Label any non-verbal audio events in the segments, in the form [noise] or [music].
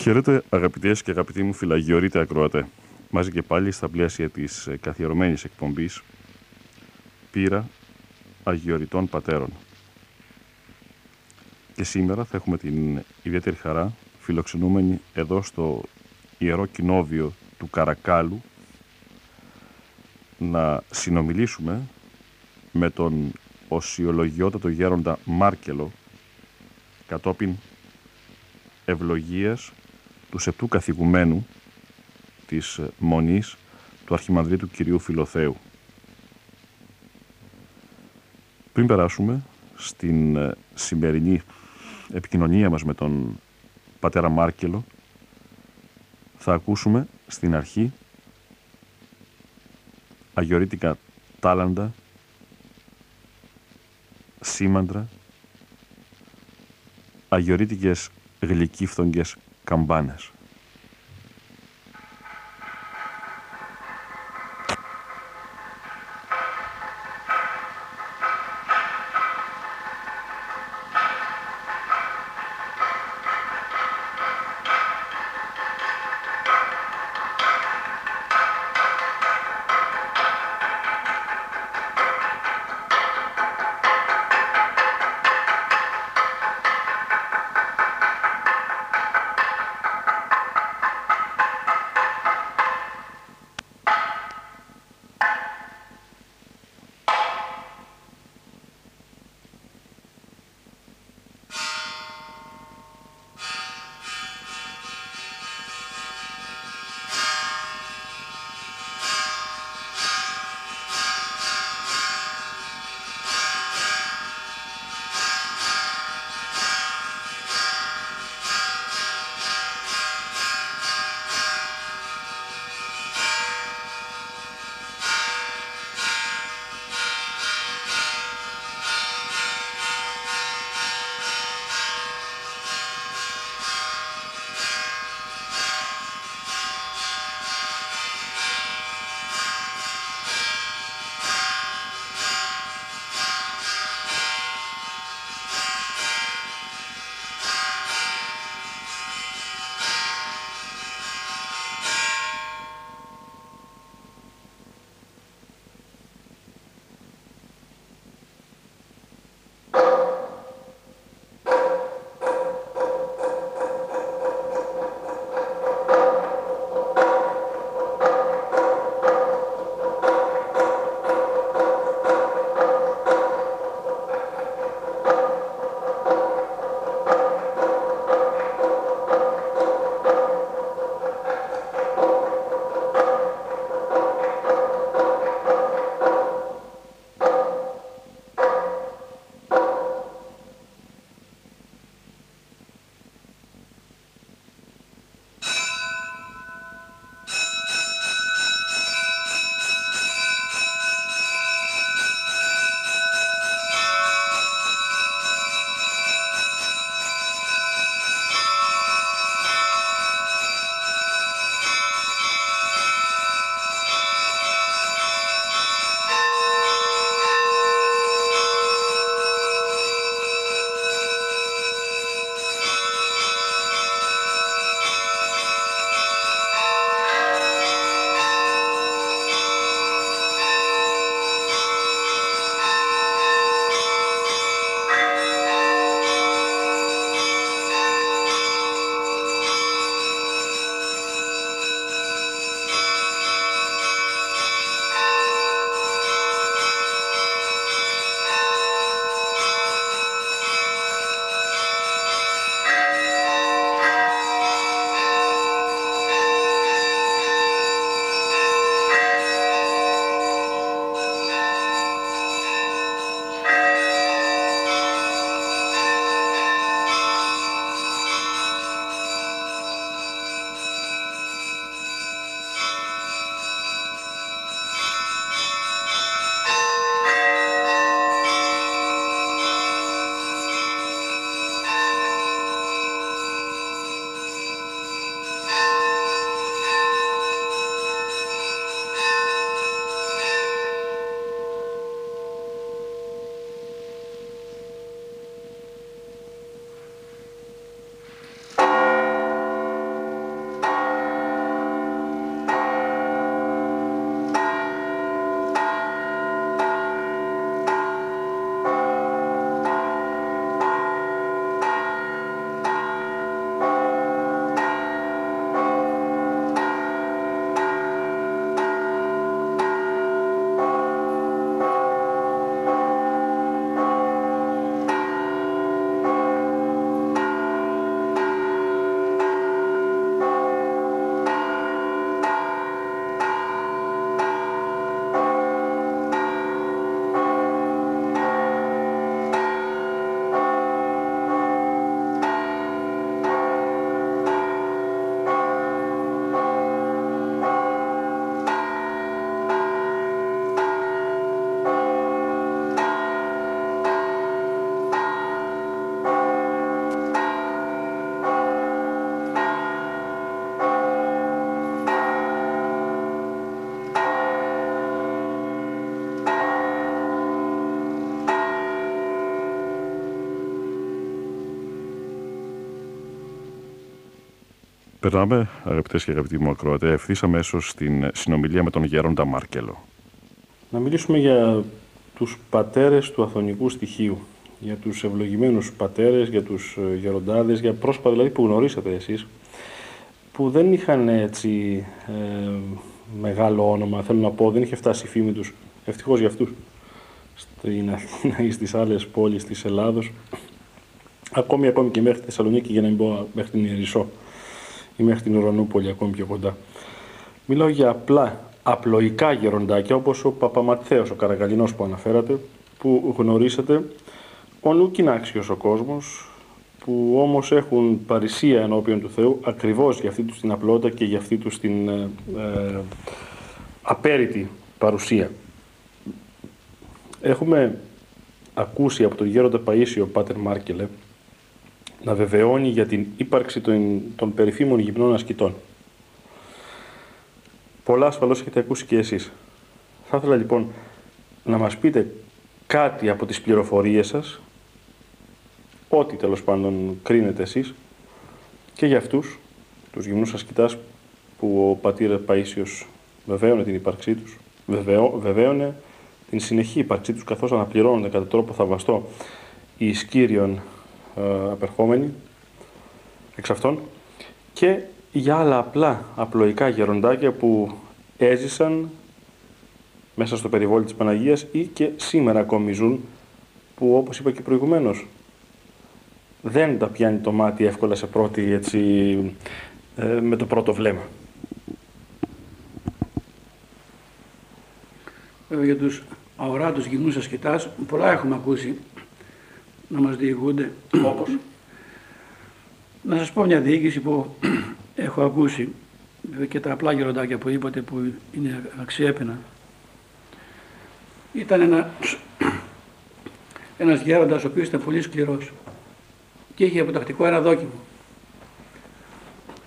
Χαίρετε αγαπητές και αγαπητοί μου φυλαγιορείτε ακροατέ. Μαζί και πάλι στα πλαίσια της ε, καθιερωμένης εκπομπής πείρα Αγιοριτών Πατέρων. Και σήμερα θα έχουμε την ιδιαίτερη χαρά φιλοξενούμενοι εδώ στο Ιερό Κοινόβιο του Καρακάλου να συνομιλήσουμε με τον οσιολογιότατο γέροντα Μάρκελο κατόπιν ευλογίας του σεπτού καθηγουμένου της Μονής του Αρχιμανδρίτου Κυρίου Φιλοθέου. Πριν περάσουμε στην ε, σημερινή επικοινωνία μας με τον πατέρα Μάρκελο, θα ακούσουμε στην αρχή αγιορείτικα τάλαντα, σήμαντρα, αγιορείτικες γλυκύφθογγες καμπάνες. Περνάμε, αγαπητές και αγαπητοί μου ακροατές, ευθύς αμέσως στην συνομιλία με τον Γέροντα Μάρκελο. Να μιλήσουμε για τους πατέρες του αθωνικού στοιχείου. Για τους ευλογημένους πατέρες, για τους ε, γεροντάδες, για πρόσωπα δηλαδή που γνωρίσατε εσείς, που δεν είχαν έτσι ε, μεγάλο όνομα. Θέλω να πω, δεν είχε φτάσει η φήμη τους. Ευτυχώς για αυτούς. Στην Αθήνα ή στις άλλες πόλεις της Ελλάδος. Ακόμη, ακόμη και μέχρι τη Θεσσαλονίκη, για να μην πω μέχρι την Ιερισσό ή μέχρι την Ουρανούπολη, ακόμη πιο κοντά. Μιλάω για απλά, απλοϊκά γεροντάκια, όπως ο Παπαματθέος, ο Καραγαλινός που αναφέρατε, που γνωρίσατε, ο νου άξιος ο κόσμος, που όμως έχουν παρησία ενώπιον του Θεού, ακριβώς για αυτή τους την απλότητα και για αυτή τους την ε, ε, απέριτη παρουσία. Έχουμε ακούσει από τον γέροντα Παΐσιο Πάτερ Μάρκελε, να βεβαιώνει για την ύπαρξη των, των περιφήμων γυμνών ασκητών. Πολλά ασφαλώς έχετε ακούσει και εσείς. Θα ήθελα λοιπόν να μας πείτε κάτι από τις πληροφορίες σας, ό,τι τέλος πάντων κρίνετε εσείς, και για αυτούς, τους γυμνούς ασκητάς που ο πατήρ Παΐσιος βεβαίωνε την ύπαρξή τους, βεβαίωνε την συνεχή ύπαρξή τους καθώς αναπληρώνονται κατά τρόπο θαυμαστό οι ισκύριων ε, απερχόμενοι εξ αυτών και για άλλα απλά απλοϊκά γεροντάκια που έζησαν μέσα στο περιβόλι της Παναγίας ή και σήμερα ακόμη ζουν που όπως είπα και προηγουμένως δεν τα πιάνει το μάτι εύκολα σε πρώτη έτσι ε, με το πρώτο βλέμμα. για τους αοράτους γυμνούς ασκητάς πολλά έχουμε ακούσει να μας διηγούνται όπως. Να σας πω μια διοίκηση που [clears throat] έχω ακούσει και τα απλά γεροντάκια που είπατε που είναι αξιέπαινα. Ήταν ένα, [clears throat] ένας γέροντας ο οποίος ήταν πολύ σκληρός και είχε αποτακτικό ένα δόκιμο.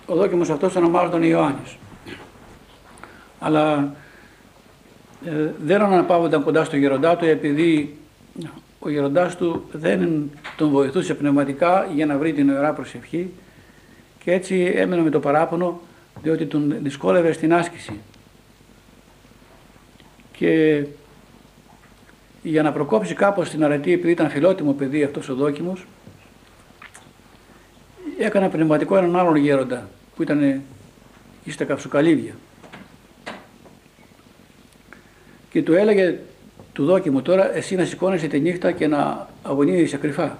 Ο δόκιμος αυτός ονομάζονταν Ιωάννης. Αλλά ε, δεν αναπαύονταν κοντά στο γεροντά του επειδή ο γεροντάς του δεν τον βοηθούσε πνευματικά για να βρει την ωραία προσευχή και έτσι έμενε με το παράπονο διότι τον δυσκόλευε στην άσκηση. Και για να προκόψει κάπως την αρετή επειδή ήταν φιλότιμο παιδί αυτός ο δόκιμος έκανε πνευματικό έναν άλλον γέροντα που ήταν στα καυσοκαλύβια και του έλεγε του δόκιμου τώρα εσύ να σηκώνεσαι τη νύχτα και να αγωνίζεσαι κρυφά.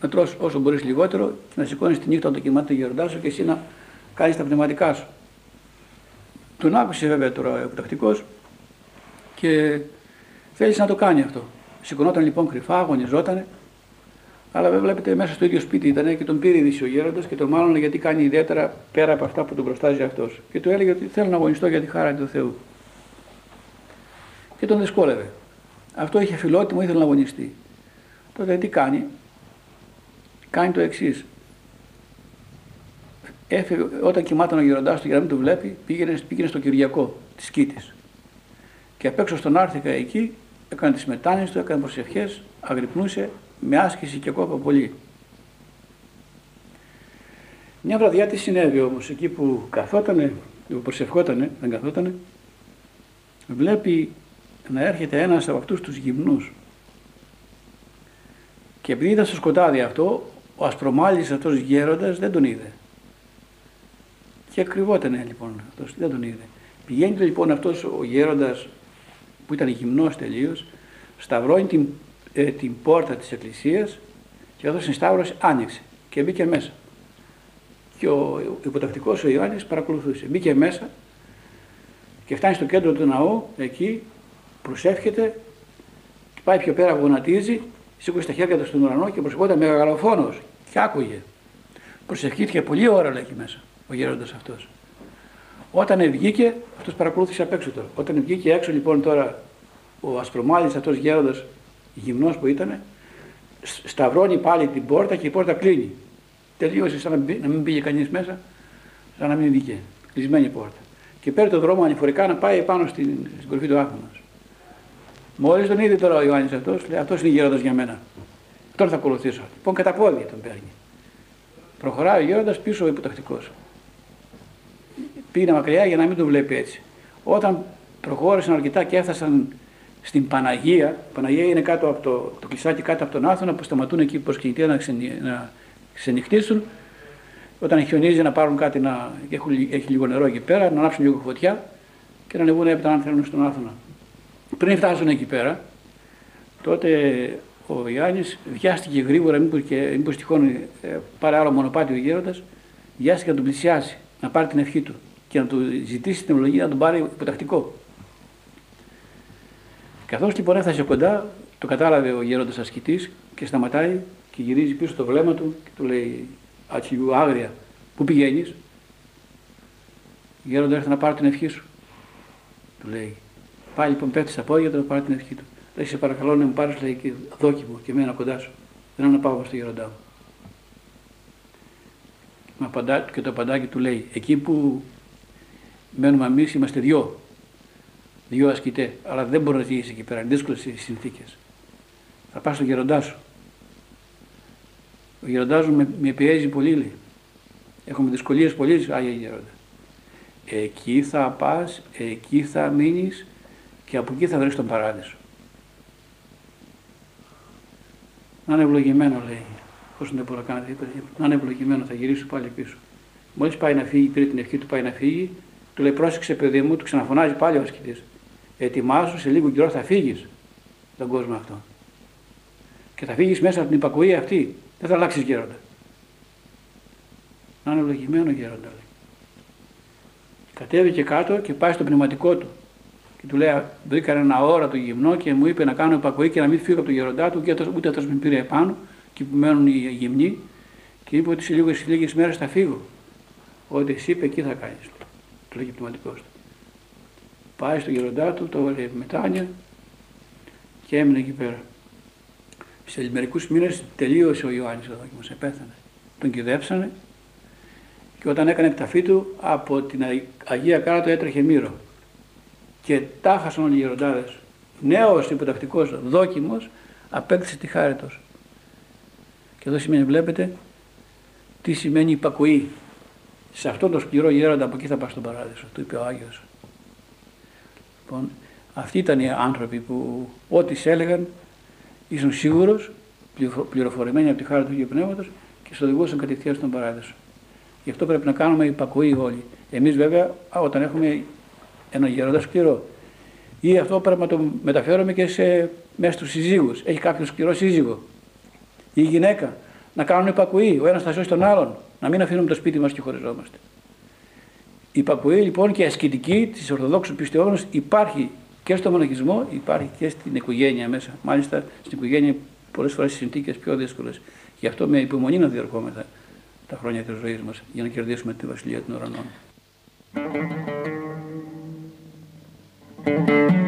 Να τρως όσο μπορείς λιγότερο και να σηκώνεις τη νύχτα όταν κοιμάται το γεροντά σου και εσύ να κάνεις τα πνευματικά σου. Τον άκουσες βέβαια τώρα ο επιτακτικός και θέλησε να το κάνει αυτό. Σηκωνόταν λοιπόν κρυφά, αγωνιζότανε, αλλά βέβαια βλέπετε μέσα στο ίδιο σπίτι ήταν και τον πήρε ειδήσει ο γέροντας και τον μάλλον γιατί κάνει ιδιαίτερα πέρα από αυτά που τον προστάζει αυτός. Και του έλεγε ότι θέλω να αγωνιστώ για τη χάρα του Θεού και τον δυσκόλευε. Αυτό είχε φιλότιμο, ήθελε να αγωνιστεί. Τότε τι κάνει, κάνει το εξής. όταν κοιμάταν ο γεροντάς του για να μην το βλέπει, πήγαινε, πήγαινε στο Κυριακό της Κίτη. Και απ' έξω στον Άρθηκα εκεί, έκανε τις μετάνοιες του, έκανε προσευχές, αγρυπνούσε με άσκηση και κόπα πολύ. Μια βραδιά τι συνέβη όμως, εκεί που καθότανε, που προσευχότανε, δεν καθότανε, βλέπει να έρχεται ένας από αυτούς τους γυμνούς. Και επειδή ήταν στο σκοτάδι αυτό, ο ασπρομάλης αυτός γέροντας δεν τον είδε. Και κρυβότανε λοιπόν αυτός, δεν τον είδε. Πηγαίνει λοιπόν αυτός ο γέροντας που ήταν γυμνός τελείως, σταυρώνει την, ε, την πόρτα της εκκλησίας και αυτός στην σταύρωση άνοιξε και μπήκε μέσα. Και ο υποτακτικός ο Ιωάννης παρακολουθούσε. Μπήκε μέσα και φτάνει στο κέντρο του ναού, εκεί προσεύχεται, πάει πιο πέρα, γονατίζει, σήκωσε τα χέρια του στον ουρανό και προσευχόταν με γαλοφόνο και άκουγε. Προσευχήθηκε πολλή ώρα, λέει εκεί μέσα, ο γέροντας αυτός. Όταν βγήκε, αυτός παρακολούθησε απ' έξω τώρα. Όταν βγήκε έξω λοιπόν τώρα ο ασπρομάλης αυτός γέροντας, γυμνός που ήταν, σταυρώνει πάλι την πόρτα και η πόρτα κλείνει. Τελείωσε σαν να μην πήγε κανείς μέσα, σαν να μην βγήκε. Κλεισμένη πόρτα. Και παίρνει το δρόμο ανηφορικά να πάει πάνω στην, στην κορυφή του άθμου. Μόλις τον είδε τώρα ο Ιωάννης αυτό, λέει αυτός είναι γέροντας για μένα. Τώρα θα ακολουθήσω. Λοιπόν, κατά πόδια τον παίρνει. Προχωράει ο γέροντας πίσω ο υποτακτικός. πήγαινε μακριά για να μην το βλέπει έτσι. Όταν προχώρησαν αρκετά και έφτασαν στην Παναγία, η Παναγία είναι κάτω από το, το κλεισάκι κάτω από τον Άθωνα που σταματούν εκεί προς κινητήρα να, να ξενυχτήσουν. Όταν χιονίζει να πάρουν κάτι να έχουν, έχει λίγο νερό εκεί πέρα, να ανάψουν λίγο φωτιά και να ανεβούν έπειτα αν θέλουν στον Άθωνα. Πριν φτάσουν εκεί πέρα, τότε ο Ιωάννης βιάστηκε γρήγορα, μήπως μήπως τυχόν ε, πάρει άλλο μονοπάτι ο γέροντας, βιάστηκε να τον πλησιάσει, να πάρει την ευχή του και να του ζητήσει την ευλογία να τον πάρει υποτακτικό. Καθώς λοιπόν έφτασε κοντά, το κατάλαβε ο γέροντας ασκητής και σταματάει και γυρίζει πίσω το βλέμμα του και του λέει: Ατσιλιού, άγρια, πού πηγαίνεις; Γέροντας έρθει να πάρει την ευχή σου. Του λέει: Πάλι λοιπόν πέφτεις στα πόδια του να πάρει την ευχή του. Λέει: Σε παρακαλώ να μου πάρεις λέει, και δόκιμο και εμένα κοντά σου. Δεν να πάω στο γέροντά μου. Και το απαντάκι του λέει: Εκεί που μένουμε εμείς είμαστε δυο. Δυο ασκητέ. Αλλά δεν μπορεί να ζήσει εκεί πέρα. Είναι δύσκολες οι συνθήκες. Θα πας στο γεροντά σου. Ο γεροντάς μου με, με πιέζει πολύ, λέει. Έχουμε δυσκολίες πολύ, Άγια Γερόντα. Εκεί θα πας, εκεί θα μείνεις και από εκεί θα βρεις τον παράδεισο. Να είναι ευλογημένο, λέει. Πώς δεν μπορεί να κάνει τίποτα. Να είναι ευλογημένο, θα γυρίσει πάλι πίσω. Μόλις πάει να φύγει, πήρε την ευχή του, πάει να φύγει, του λέει: Πρόσεξε, παιδί μου, του ξαναφωνάζει πάλι ο ασκητής. Ετοιμάσου, σε λίγο καιρό θα φύγεις τον κόσμο αυτό. Και θα φύγεις μέσα από την υπακοή αυτή. Δεν θα αλλάξεις γέροντα. Να είναι ευλογημένο γέροντα. Λέει. Κατέβηκε κάτω και πάει στο πνευματικό του. Και του λέει: Βρήκα ένα ώρα το γυμνό και μου είπε να κάνω υπακοή και να μην φύγω από το γεροντά του, και ούτε αυτό με πήρε επάνω, και που μένουν οι γυμνοί. Και είπε ότι σε λίγε μέρες θα φύγω. Ό,τι εσύ είπε εκεί θα κάνεις. Του λέγει πνευματικός του. Πάει στο γεροντά του, το έβαλε μετάνια και έμεινε εκεί πέρα. Σε μερικούς μήνες τελείωσε ο Ιωάννης ο δόκιμος, επέθανε. Τον κυδέψανε και όταν έκανε εκταφή του από την Αγία Κάρτο έτρεχε μύρο. Και τάχασαν όλοι οι γεροντάδες. Νέος υποτακτικός δόκιμος απέκτησε τη χάρη τους. Και εδώ σημαίνει, βλέπετε, τι σημαίνει υπακοή. Σε αυτόν τον σκληρό γέροντα από εκεί θα πας στον παράδεισο, του είπε ο Άγιος. Λοιπόν, αυτοί ήταν οι άνθρωποι που ό,τι σε έλεγαν ήσουν σίγουρος, πληροφορημένοι από τη χάρη του Αγίου Πνεύματος και σε οδηγούσαν κατευθείαν στον παράδεισο. Γι' αυτό πρέπει να κάνουμε υπακοή όλοι. Εμείς βέβαια, όταν έχουμε ένα γέροντα σκληρό, ή αυτό πρέπει να το μεταφέρουμε και σε, μέσα στους συζύγους. Έχει κάποιος σκληρό σύζυγο ή γυναίκα. Να κάνουν υπακοή, ο ένας θα σώσει τον άλλον. Να μην αφήνουμε το σπίτι μας και χωριζόμαστε. Η υπακοή λοιπόν και η ασκητική της Ορθοδόξου Πιστεών υπάρχει και στο μοναχισμό, υπάρχει και στην οικογένεια μέσα. Μάλιστα στην οικογένεια πολλές φορές οι συνθήκες πιο δύσκολες. Γι' αυτό με υπομονή να διερχόμεθα τα χρόνια της ζωής μας για να κερδίσουμε τη βασιλεία των ουρανών. Thank you.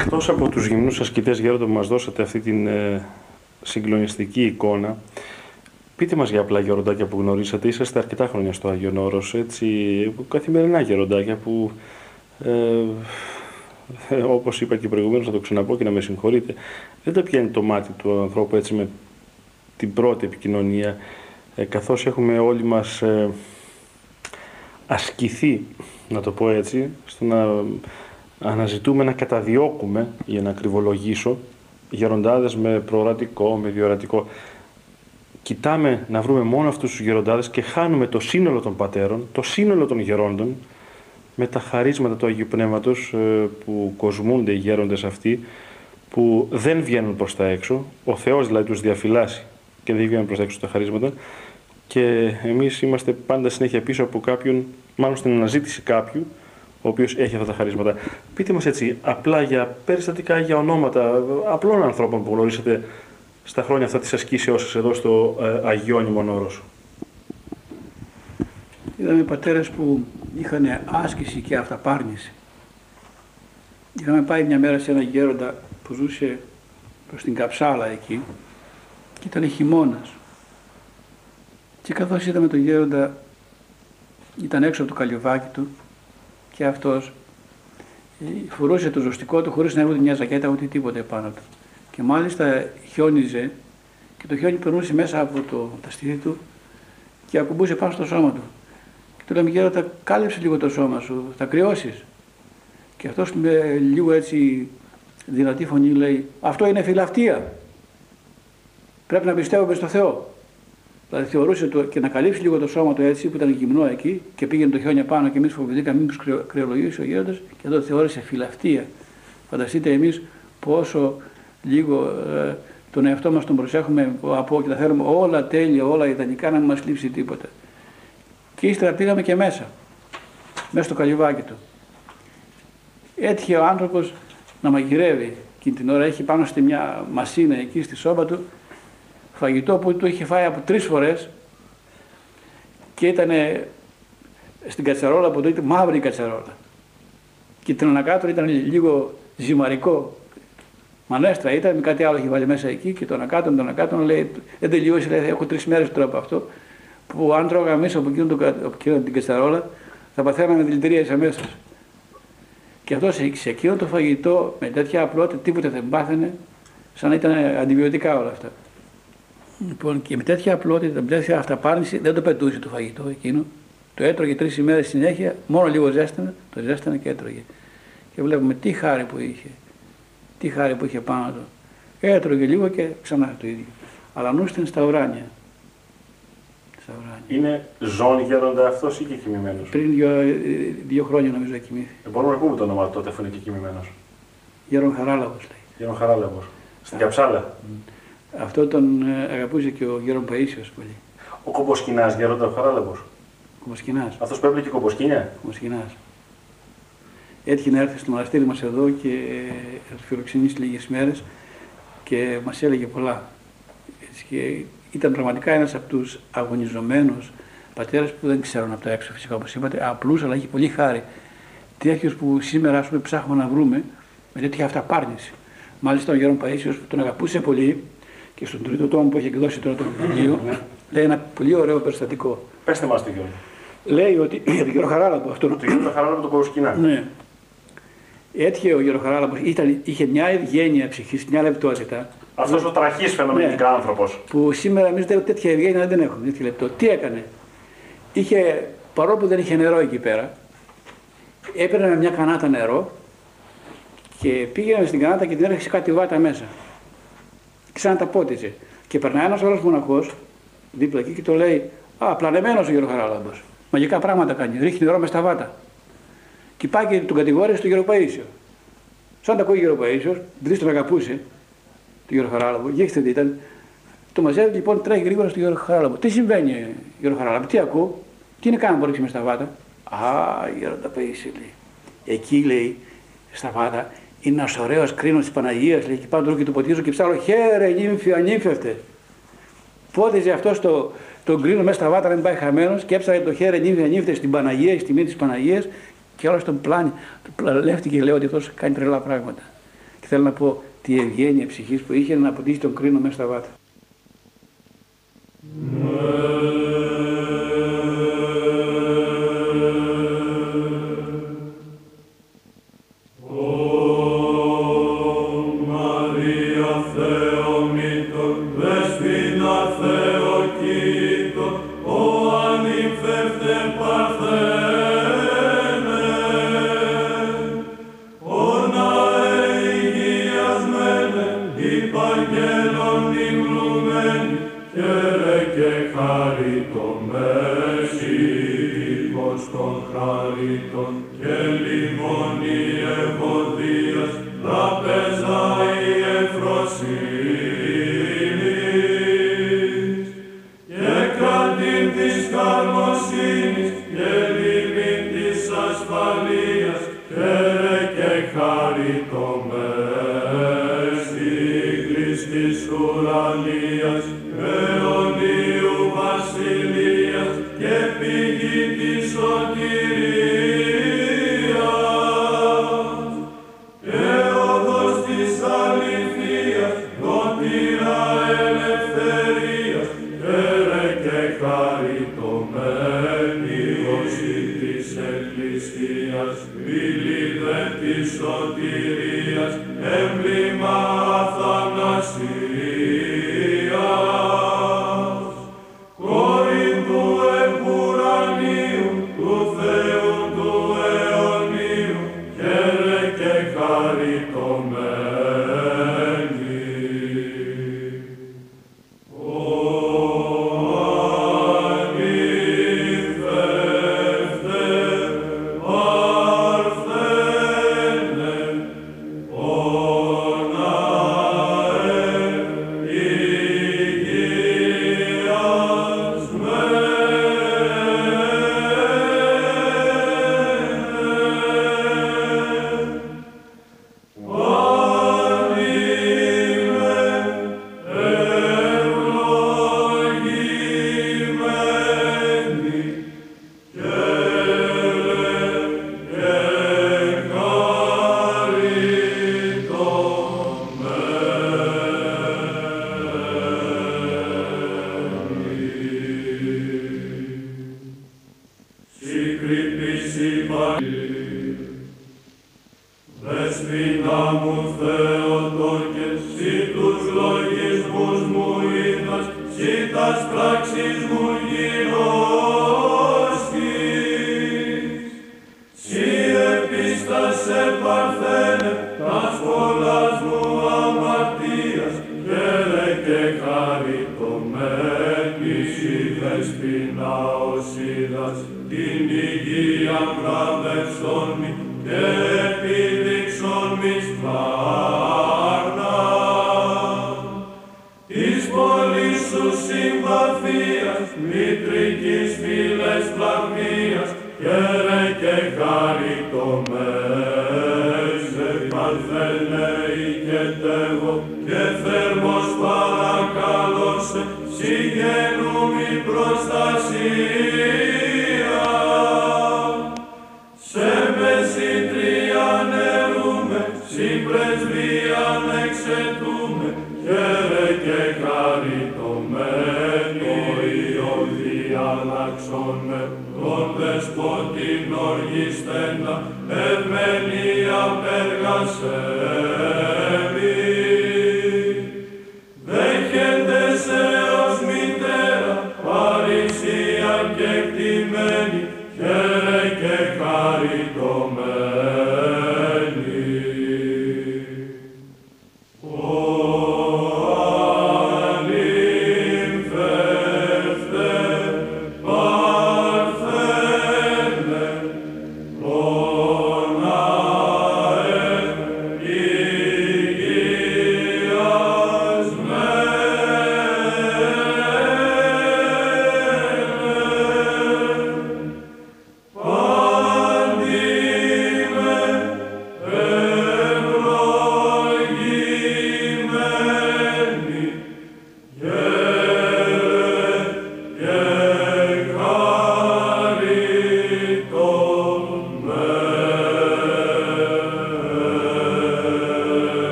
Εκτός από τους γυμνούς ασκητές Γέροντα που μας δώσατε αυτή την ε, συγκλονιστική εικόνα, πείτε μας για απλά γεροντάκια που γνωρίσατε. Είσαστε αρκετά χρόνια στο Άγιον Όρος, έτσι, καθημερινά γεροντάκια που ε, [laughs] όπως είπα και προηγουμένως, θα το ξαναπώ και να με συγχωρείτε, δεν τα πιάνει το μάτι του ανθρώπου έτσι με την πρώτη επικοινωνία, ε, καθώς έχουμε όλοι μας ε, ασκηθεί, να το πω έτσι, στο να αναζητούμε να καταδιώκουμε, για να ακριβολογήσω, γεροντάδες με προορατικό, με διορατικό. Κοιτάμε να βρούμε μόνο αυτούς τους γεροντάδες και χάνουμε το σύνολο των πατέρων, το σύνολο των γερόντων, με τα χαρίσματα του Αγίου Πνεύματος ε, που κοσμούνται οι γέροντες αυτοί, που δεν βγαίνουν προς τα έξω, ο Θεός δηλαδή τους διαφυλάσσει και δεν βγαίνουν προς τα έξω τα χαρίσματα και εμείς είμαστε πάντα συνέχεια πίσω από κάποιον, μάλλον στην αναζήτηση κάποιου, ο οποίος έχει αυτά τα χαρίσματα. Πείτε μας έτσι, απλά για περιστατικά, για ονόματα απλών ανθρώπων που γνωρίσατε στα χρόνια αυτά της ασκήσεώς σας εδώ στο ε, Αγιώνυμο Όρος. Είδαμε πατέρες που είχαν άσκηση και αυταπάρνηση. Είχαμε πάει μια μέρα σε ένα γέροντα που ζούσε προς την Καψάλα εκεί και ήταν χειμώνας. Και καθώς είδαμε τον γέροντα ήταν έξω από το καλυβάκι του και αυτός ε, φορούσε το ζωστικό του χωρίς να έχει ούτε μια ζακέτα ούτε τίποτε πάνω του. Και μάλιστα χιόνιζε και το χιόνι περνούσε μέσα από το ταστίδι του και ακουμπούσε πάνω στο σώμα του. Του λέμε γέροντα, κάλυψε λίγο το σώμα σου, θα κρυώσεις. Και αυτός με λίγο έτσι δυνατή φωνή λέει, αυτό είναι φιλαυτία. Πρέπει να πιστεύουμε στο Θεό. Δηλαδή θεωρούσε το, και να καλύψει λίγο το σώμα του έτσι που ήταν γυμνό εκεί και πήγαινε το χιόνια πάνω και εμείς φοβηθήκαμε μήπω κρεολογήσει ο γέροντας και εδώ θεώρησε φιλαυτία. Φανταστείτε εμείς πόσο λίγο ε, τον εαυτό μας τον προσέχουμε από και τα θέλουμε όλα τέλεια, όλα ιδανικά να μην μας λείψει τίποτα. Και ύστερα πήγαμε και μέσα, μέσα στο καλυβάκι του. Έτυχε ο άνθρωπος να μαγειρεύει και την ώρα έχει πάνω στη μια μασίνα εκεί στη σώμα του φαγητό που του είχε φάει από τρεις φορές και ήταν στην κατσαρόλα που το ήταν μαύρη κατσαρόλα. Και την ανακάτω ήταν λίγο ζυμαρικό. Μανέστρα ήταν, με κάτι άλλο είχε βάλει μέσα εκεί και το ανακάτω, το ανακάτω λέει, δεν τελειώσει, λέει, έχω τρεις μέρες τώρα από αυτό που αν τρώγα μέσα από εκείνον, από εκείνον την κατσαρόλα θα παθαίναμε δηλητηρία μέσα. Και αυτός σε εκείνο το φαγητό με τέτοια απλότητα τίποτα δεν πάθαινε, σαν να ήταν αντιβιωτικά όλα αυτά. Λοιπόν, και με τέτοια απλότητα, με τέτοια αυταπάρνηση δεν το πετούσε το φαγητό εκείνο. Το έτρωγε τρεις ημέρες συνέχεια, μόνο λίγο ζέστανε, το ζέστανε και έτρωγε. Και βλέπουμε τι χάρη που είχε. Τι χάρη που είχε πάνω του. Έτρωγε λίγο και ξανά το ίδιο. Αλλά νου στα ουράνια. Είναι ζώνη γέροντα αυτό ή και κοιμημένος. Πριν δύο, δύο χρόνια νομίζω κοιμήθηκε. Ε, μπορούμε να πούμε το όνομα τότε αφού είναι και κοιμημένος. Γέρον Χαράλαβος λέει. Γέρον Χαράλαβος. Στην Καψάλα. Αυτό τον ε, αγαπούσε και ο Γέρον Παΐσιος πολύ. Ο Κομποσκινάς Γέροντα ο Χαράλαβος. Κομποσκινάς. Αυτός που έβλεπε κομποσκίνια; Κομποσκινάς. Έτυχε να έρθει στο μοναστήρι μας εδώ και θα του φιλοξενήσει λίγες μέρες και μας έλεγε πολλά. Έτσι, και ήταν πραγματικά ένας από τους αγωνιζομένους πατέρες που δεν ξέρουν από τα έξω φυσικά όπως είπατε, απλούς αλλά έχει πολύ χάρη. Τέτοιους που σήμερα πούμε, ψάχνουμε να βρούμε με τέτοια αυταπάρνηση. Μάλιστα ο Γέρον Παΐσιος που τον αγαπούσε πολύ και στον τρίτο τόμο που έχει εκδώσει τώρα το βιβλίο, λέει ένα πολύ ωραίο περιστατικό. Πετε μας το Γιώργο. Λέει ότι [clears throat] για τον κύριο Χαράλαμπο. Αυτό... Το κύριο Χαράλαμπο το Κοροσκινά. Ναι. Έτυχε ο Γιώργο Χαράλαμπος, είχε μια ευγένεια ψυχής, μια λεπτότητα. Αυτός ο τραχής φαινομενικά ναι, άνθρωπος. Που σήμερα εμείς τέτοια ευγένεια δεν έχουμε. Τέτοια λεπτό. Τι έκανε; Είχε, παρόλο που δεν είχε νερό εκεί πέρα, έπαιρνε μια κανάτα νερό και πήγαινε στην κανάτα και την έρχεσαι κάτι βάτα μέσα ξαναταπότιζε. Και περνάει ένας άλλος μοναχός δίπλα εκεί και το λέει: Α, πλανεμένος ο Γιώργος Χαράλαμπος. Μαγικά πράγματα κάνει. Ρίχνει νερό μες στα βάτα. Και πάει και τον κατηγόρησε στο Γιώργο Παίσιο. Σαν τα ακούει ο Γιώργος Παίσιος, επειδή τον αγαπούσε, τον Γιώργο Χαράλαμπο, γέχτε τι ήταν. Το μαζεύει λοιπόν τρέχει γρήγορα στο Γιώργο Χαράλαμπο. Τι συμβαίνει, Γιώργο Χαράλαμπο, τι ακούω, τι είναι κάνω που ρίξει μες στα βάτα; Α, Γιώργο Παίσιο λέει. Εκεί λέει στα βάτα είναι ένας ωραίος κρίνος της Παναγίας, λέει και πάνω και του ποτίζω και ψάχνω χαίρε νύμφη, ανύμφευτε. Πότιζε αυτός το, τον κρίνο μέσα στα βάτρα να μην πάει χαμένος και έψαχνε το χέρι νύμφη, ανύμφευτε στην Παναγία, στη μύτη της Παναγίας και όλος τον πλάνη. Του πλανεύτηκε λέει ότι αυτός κάνει τρελά πράγματα. θέλω να πω τη ευγένεια ψυχής που είχε να αποτύχει τον κρίνο μέσα στα βάτα.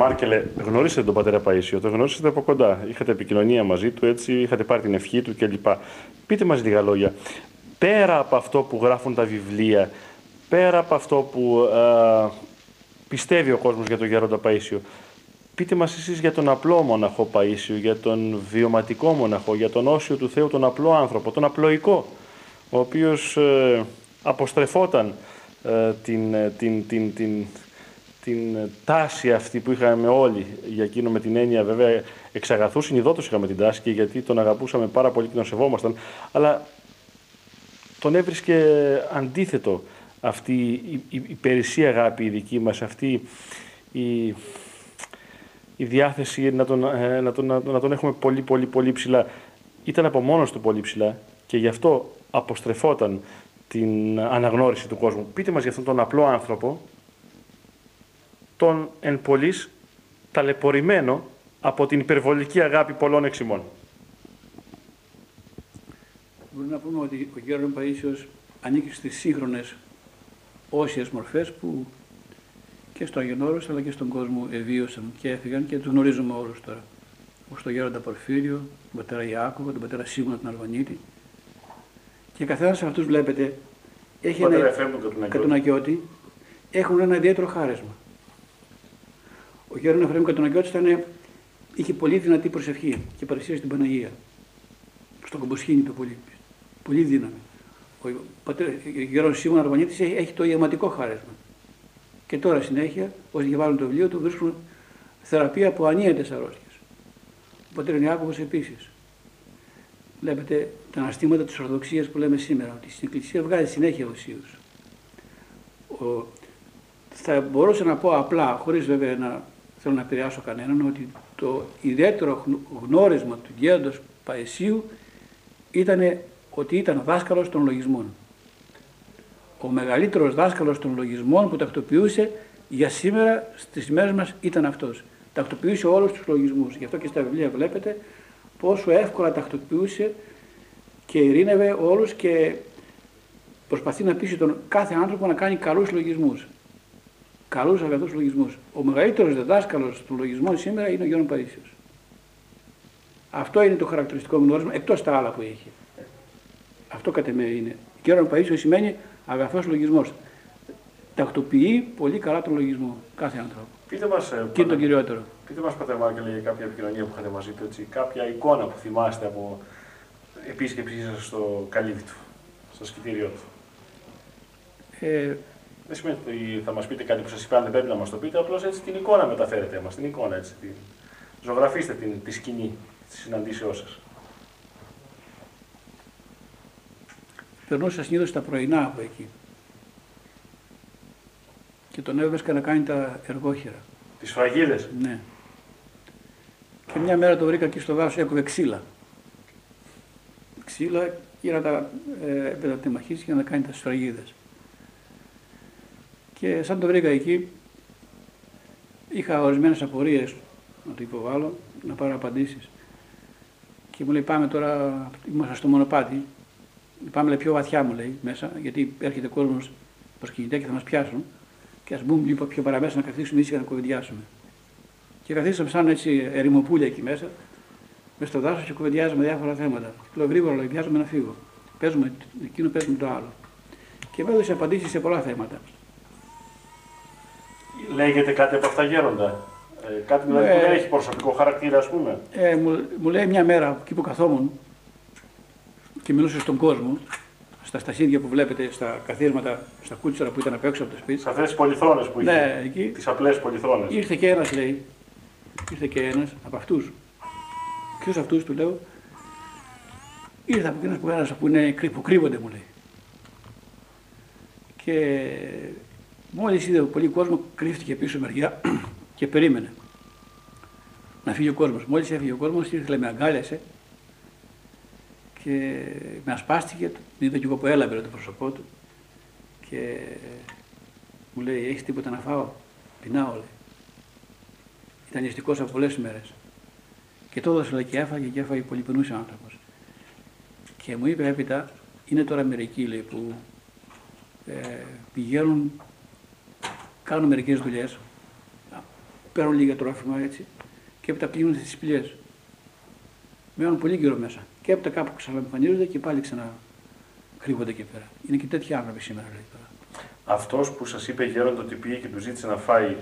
Μάρκελε, γνωρίσατε τον πατέρα Παΐσιο, τον γνωρίσατε από κοντά. Είχατε επικοινωνία μαζί του, έτσι, είχατε πάρει την ευχή του κλπ. Πείτε μας λίγα λόγια. Πέρα από αυτό που γράφουν τα βιβλία, πέρα από αυτό που ε, πιστεύει ο κόσμος για τον Γέροντα Παΐσιο, πείτε μας εσείς για τον απλό μοναχό Παΐσιο, για τον βιωματικό μοναχό, για τον όσιο του Θεού, τον απλό άνθρωπο, τον απλοϊκό, ο οποίος ε, αποστρεφόταν ε, την, την, την, την, την τάση αυτή που είχαμε όλοι για εκείνο με την έννοια βέβαια εξαγαθούς συνειδότως είχαμε την τάση και γιατί τον αγαπούσαμε πάρα πολύ και τον σεβόμασταν αλλά τον έβρισκε αντίθετο αυτή η, η, η περισσή αγάπη η δική μας, αυτή η, η διάθεση να τον, ε, να, τον, να, τον έχουμε πολύ πολύ πολύ ψηλά. Ήταν από μόνος του πολύ ψηλά και γι' αυτό αποστρεφόταν την αναγνώριση του κόσμου. Πείτε μας για αυτόν τον απλό άνθρωπο τον εν πολλής ταλαιπωρημένο από την υπερβολική αγάπη πολλών εξημών. Μπορούμε να πούμε ότι ο Γέρον Παΐσιος ανήκει στις σύγχρονες όσιες μορφές που και στο Αγιονόρος αλλά και στον κόσμο ευίωσαν και έφυγαν και τους γνωρίζουμε όλους τώρα. Όπως τον Γέροντα Πορφύριο, τον πατέρα Ιάκωβο, τον πατέρα Σίγουνα τον Αλβανίτη. Και καθένας από αυτούς βλέπετε έχει ένα κατουνακιώτη, έχουν ένα ιδιαίτερο χάρισμα. Ο Γιώργος Εφραίμ Κατοναγκιώτης ήταν, είχε πολύ δυνατή προσευχή και παρουσία στην Παναγία. Στο κομποσχήνι του πολύ, πολύ δύναμη. Ο πατέρας Γιώργος Σίμων Αρβανίτης έχει το ιαματικό χάρισμα. Και τώρα συνέχεια, όσοι διαβάζουν το βιβλίο του, βρίσκουν θεραπεία από ανίατες αρρώστιες. Ο πατέρας Ιάκωβος επίσης. Βλέπετε τα αναστήματα της Ορθοδοξίας που λέμε σήμερα, ότι στην Εκκλησία βγάζει συνέχεια οσίους. Ο, θα μπορούσα να πω απλά, χωρίς βέβαια να θέλω να επηρεάσω κανέναν, ότι το ιδιαίτερο γνώρισμα του γέροντος Παεσίου ήταν ότι ήταν δάσκαλος των λογισμών. Ο μεγαλύτερος δάσκαλος των λογισμών που τακτοποιούσε για σήμερα στις ημέρες μας ήταν αυτός. Τακτοποιούσε όλους τους λογισμούς. Γι' αυτό και στα βιβλία βλέπετε πόσο εύκολα τακτοποιούσε και ειρήνευε όλους και προσπαθεί να πείσει τον κάθε άνθρωπο να κάνει καλούς λογισμούς καλού αγαθού λογισμού. Ο μεγαλύτερος διδάσκαλος των λογισμών σήμερα είναι ο Γιώργος Παρίσιος. Αυτό είναι το χαρακτηριστικό γνώρισμα εκτός τα άλλα που έχει. Αυτό κατά με είναι. Γιώργος Παρίσιος σημαίνει αγαθός λογισμός. Τακτοποιεί πολύ καλά τον λογισμό κάθε άνθρωπο. Πείτε μας. Ε, και τον κυριότερο. Πείτε μας, Πατέρα Μάρκελ, για κάποια επικοινωνία που είχατε μαζί του, έτσι, κάποια εικόνα που θυμάστε από επίσκεψή σας στο καλύβι του, στο σκητήριό του. Ε, δεν σημαίνει ότι θα μας πείτε κάτι που σας είπε, αν δεν πρέπει να μας το πείτε, απλώς έτσι την εικόνα μεταφέρετε μας. Την εικόνα έτσι. Την... Ζωγραφίστε την, τη σκηνή της συναντήσεώς σας. Περνούσα συνήθως τα πρωινά από εκεί. Και τον έβρισκα να κάνει τα εργόχειρα. Τις φραγίδες. Ναι. Και μια μέρα το βρήκα εκεί στο δάσο, έκοβε ξύλα. Ξύλα για να τα ε, για να κάνει τα σφραγίδες. Και σαν το βρήκα εκεί, είχα ορισμένες απορίες να το υποβάλω, να πάρω απαντήσεις. Και μου λέει: Πάμε τώρα, είμαστε στο μονοπάτι. Πάμε λέει, πιο βαθιά, μου λέει μέσα, γιατί έρχεται κόσμος προσκυνητέ και θα μας πιάσουν. Και ας μπούμε λίγο πιο παραμέσα να καθίσουμε ήσυχα να κουβεντιάσουμε. Και καθίσαμε σαν έτσι ερημοπούλια εκεί μέσα, μες στο δάσος και κουβεντιάζουμε διάφορα θέματα. Και λέω γρήγορα, λέω, να φύγω. Παίζουμε εκείνο, παίζουμε το άλλο. Και με έδωσε απαντήσεις σε πολλά θέματα λέγεται κάτι από αυτά γέροντα. Ε, κάτι δηλαδή που δεν έχει προσωπικό χαρακτήρα, ας πούμε. Ε, μου, μου λέει μια μέρα εκεί που καθόμουν και μιλούσε στον κόσμο, στα στασίδια που βλέπετε, στα καθίσματα, στα κούτσαρα που ήταν απ' έξω από το σπίτι. Σε αυτές τις πολυθρόνες που είχε. Ναι, εκεί. Τις απλές πολυθρόνες. Ήρθε και ένας, λέει. Ήρθε και ένας από αυτούς. Ποιος αυτούς του λέω. Ήρθε από εκείνου που, που, είναι, που κρύβονται, μου λέει. Και Μόλις είδε πολύ κόσμο, κρύφτηκε πίσω μεριά και περίμενε να φύγει ο κόσμος. Μόλις έφυγε ο κόσμος, ήρθε με αγκάλιασε και με ασπάστηκε. Είδα και εγώ που έλαβε το πρόσωπό του και μου λέει: Έχεις τίποτα να φάω; Πεινάω, λέει. Ήταν νηστικό από πολλές μέρε. Και το έδωσε και έφαγε και έφαγε πολύ πεινούσε άνθρωπος. Και μου είπε έπειτα: Είναι τώρα μερικοί λέει, που ε, πηγαίνουν κάνουν μερικές δουλειές παίρνουν λίγα τρόφιμα έτσι και έπειτα κλείνουν στις σπηλιές. Μένουν πολύ καιρό μέσα. Και έπειτα κάπου ξαναεμφανίζονται και πάλι ξανά κρύβονται εκεί πέρα. Είναι και τέτοιοι άνθρωποι σήμερα. λέει τώρα. Αυτός που σας είπε γέροντα ότι πήγε και του ζήτησε να φάει,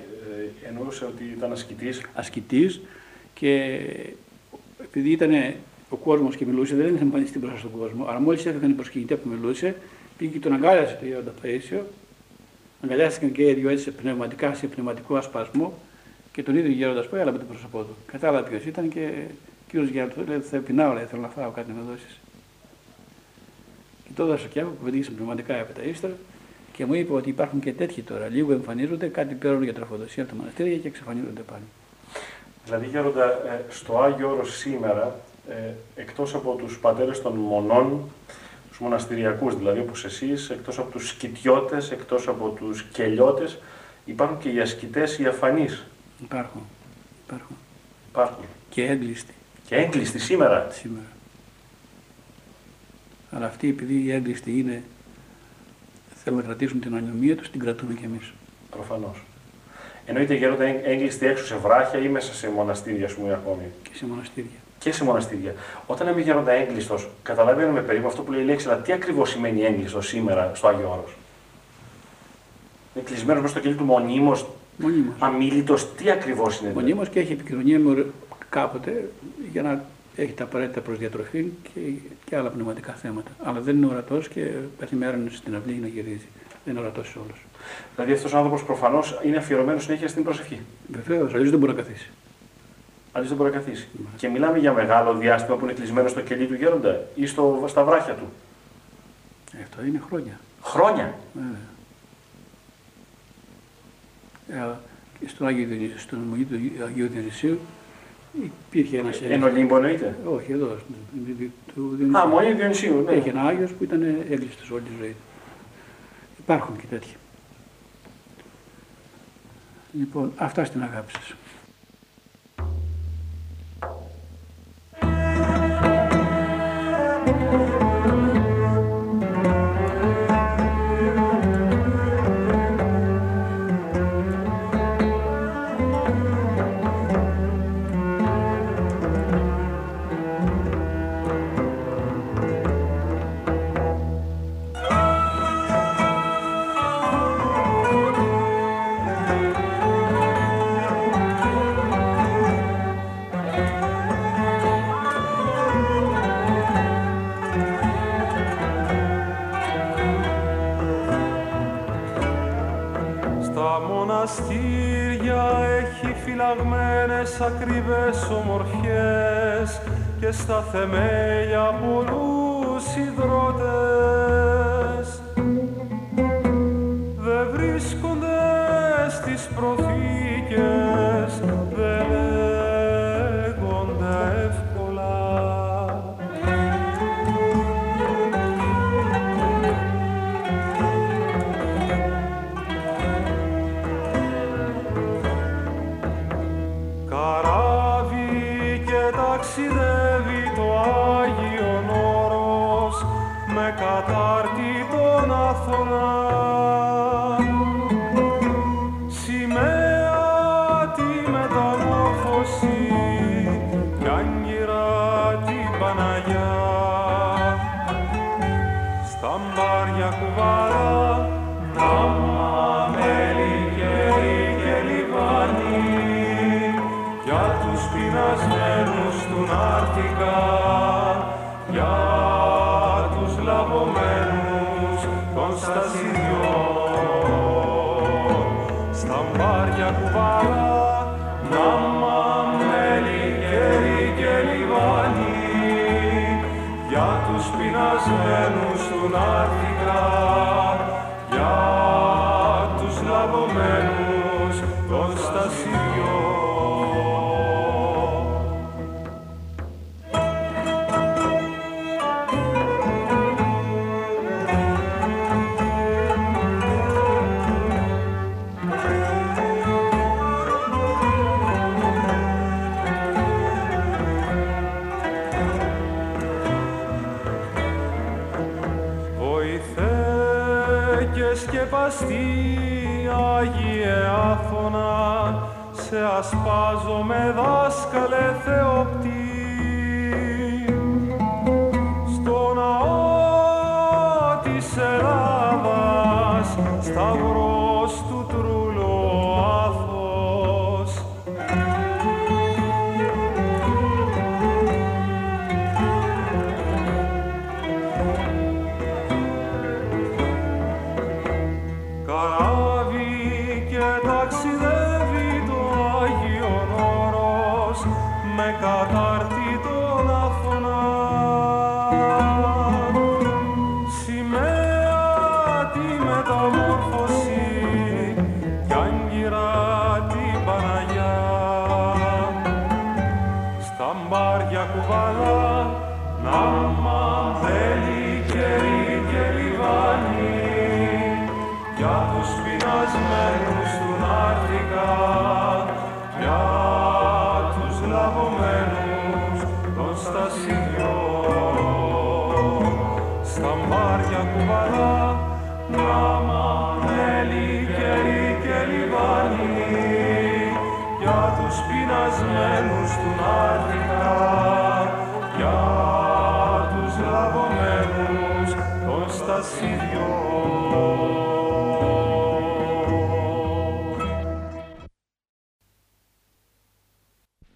ε, εννοούσε ότι ήταν ασκητής; Ασκητής και επειδή ήταν ο κόσμος και μιλούσε, δεν είχε εμφανιστεί μπροστά στον κόσμο. Αλλά μόλις έφυγαν οι προσκυνητές που μιλούσε, πήγε και τον αγκάλιασε το γέροντα Παίσιο. Αγκαλιάστηκαν και οι δύο έτσι σε πνευματικά, σε πνευματικό ασπασμό και τον ίδιο γέροντας που έλαβε το πρόσωπό του. Κατάλαβε ποιος ήταν και κύριος Γέροντας του λέει: Θα πεινάω, λέει, θέλω να φάω κάτι να με δώσεις. Και το έδωσα και που πετύχησε πνευματικά έπειτα ύστερα και μου είπε ότι υπάρχουν και τέτοιοι τώρα. Λίγο εμφανίζονται, κάτι παίρνουν για τροφοδοσία από τα μοναστήρια και εξαφανίζονται πάλι. Δηλαδή, Γέροντα, ε, στο Άγιο Όρος σήμερα, ε, εκτός από τους πατέρες των μονών, τους μοναστηριακούς δηλαδή, όπως εσείς, εκτός από τους σκητιώτες, εκτός από τους κελιώτες, υπάρχουν και οι ασκητές, οι αφανείς. Υπάρχουν. Υπάρχουν. Υπάρχουν. Και έγκλειστοι Και έγκλειστοι σήμερα. σήμερα. Αλλά αυτοί επειδή οι έγκλειστοι είναι, θέλουν να κρατήσουν την ανομία τους, την κρατούμε κι εμείς. Προφανώς. Εννοείται γέροντα έγ- έγκλειστοι έξω σε βράχια ή μέσα σε μοναστήρια, ας πούμε, ακόμη. Και σε μοναστήρια. Και σε μοναστήρια. Όταν λέμε γέροντα έγκλειστος, καταλαβαίνουμε περίπου αυτό που λέει η λέξη, αλλά τι ακριβώς σημαίνει έγκλειστος σήμερα στο Άγιο Όρος; Είναι κλεισμένος μέσα στο κελί του μονίμως, Μονίμως. αμήλυτο, τι ακριβώς είναι. δηλαδή; Μονίμως και έχει επικοινωνία με ορε- κάποτε για να έχει τα απαραίτητα προς διατροφή και, και άλλα πνευματικά θέματα. Αλλά δεν είναι ορατός και κάθε μέρα είναι στην αυλή να γυρίζει. Δεν είναι ορατός σε όλους. Δηλαδή αυτός ο άνθρωπος προφανώς είναι αφιερωμένος συνέχεια στην προσευχή. Βεβαίως, αλλιώς δεν μπορεί να καθίσει. Αλλιώ δεν μπορεί να καθίσει. Ναι. Και μιλάμε για μεγάλο διάστημα που είναι κλεισμένο στο κελί του γέροντα ή στο, στα βράχια του. Ε, Αυτό είναι χρόνια. Χρόνια. Βέβαια. Ε, και στον Άγιο Διονύσιο, στον Μονή του Αγίου Διονυσίου υπήρχε ένας Εν Ολύμπο εννοείται. Όχι, εδώ, στην- του Α, Διονυσίου. Μονή Διονυσίου, ναι. Έχει ένα Άγιος που ήταν έγκλειστος όλη τη ζωή του. Υπάρχουν και τέτοιοι. Λοιπόν, αυτά στην αγάπη σας. Φυλαγμένες ακριβές ομορφιές και στα θεμέλια πολλούς υδρότες. Δεν βρίσκονται στις προθήκες,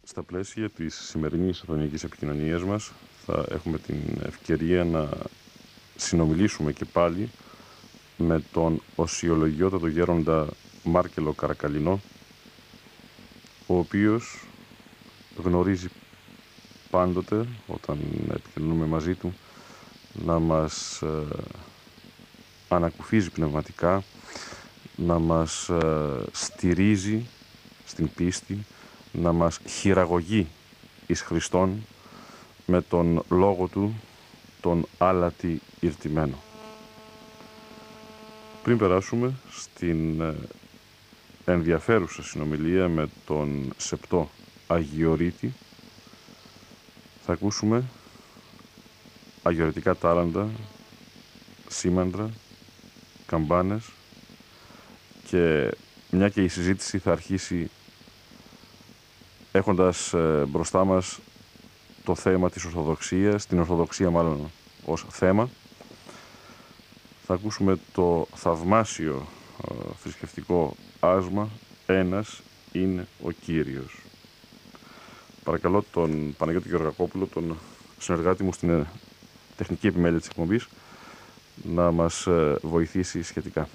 Στα πλαίσια της σημερινής αθωνικής επικοινωνίας μας θα έχουμε την ευκαιρία να συνομιλήσουμε και πάλι με τον οσιολογιότατο γέροντα Μάρκελο Καρακαλινό ο οποίος γνωρίζει πάντοτε όταν επικοινωνούμε μαζί του να μας ε, ανακουφίζει πνευματικά, να μας ε, στηρίζει στην πίστη, να μας χειραγωγεί εις Χριστόν με τον λόγο του τον άλατη ηρτημένο. Πριν περάσουμε στην ε, ενδιαφέρουσα συνομιλία με τον Σεπτό Αγιορείτη θα ακούσουμε αγιορετικά τάλαντα, σήμαντρα, καμπάνες και μια και η συζήτηση θα αρχίσει έχοντας ε, μπροστά μας το θέμα της Ορθοδοξίας, την Ορθοδοξία μάλλον ως θέμα. Θα ακούσουμε το θαυμάσιο ε, θρησκευτικό άσμα «Ένας είναι ο Κύριος». Παρακαλώ τον Παναγιώτη Γεωργακόπουλο, τον συνεργάτη μου στην ε, τεχνική επιμέλεια της εκπομπής, να μας ε, βοηθήσει σχετικά.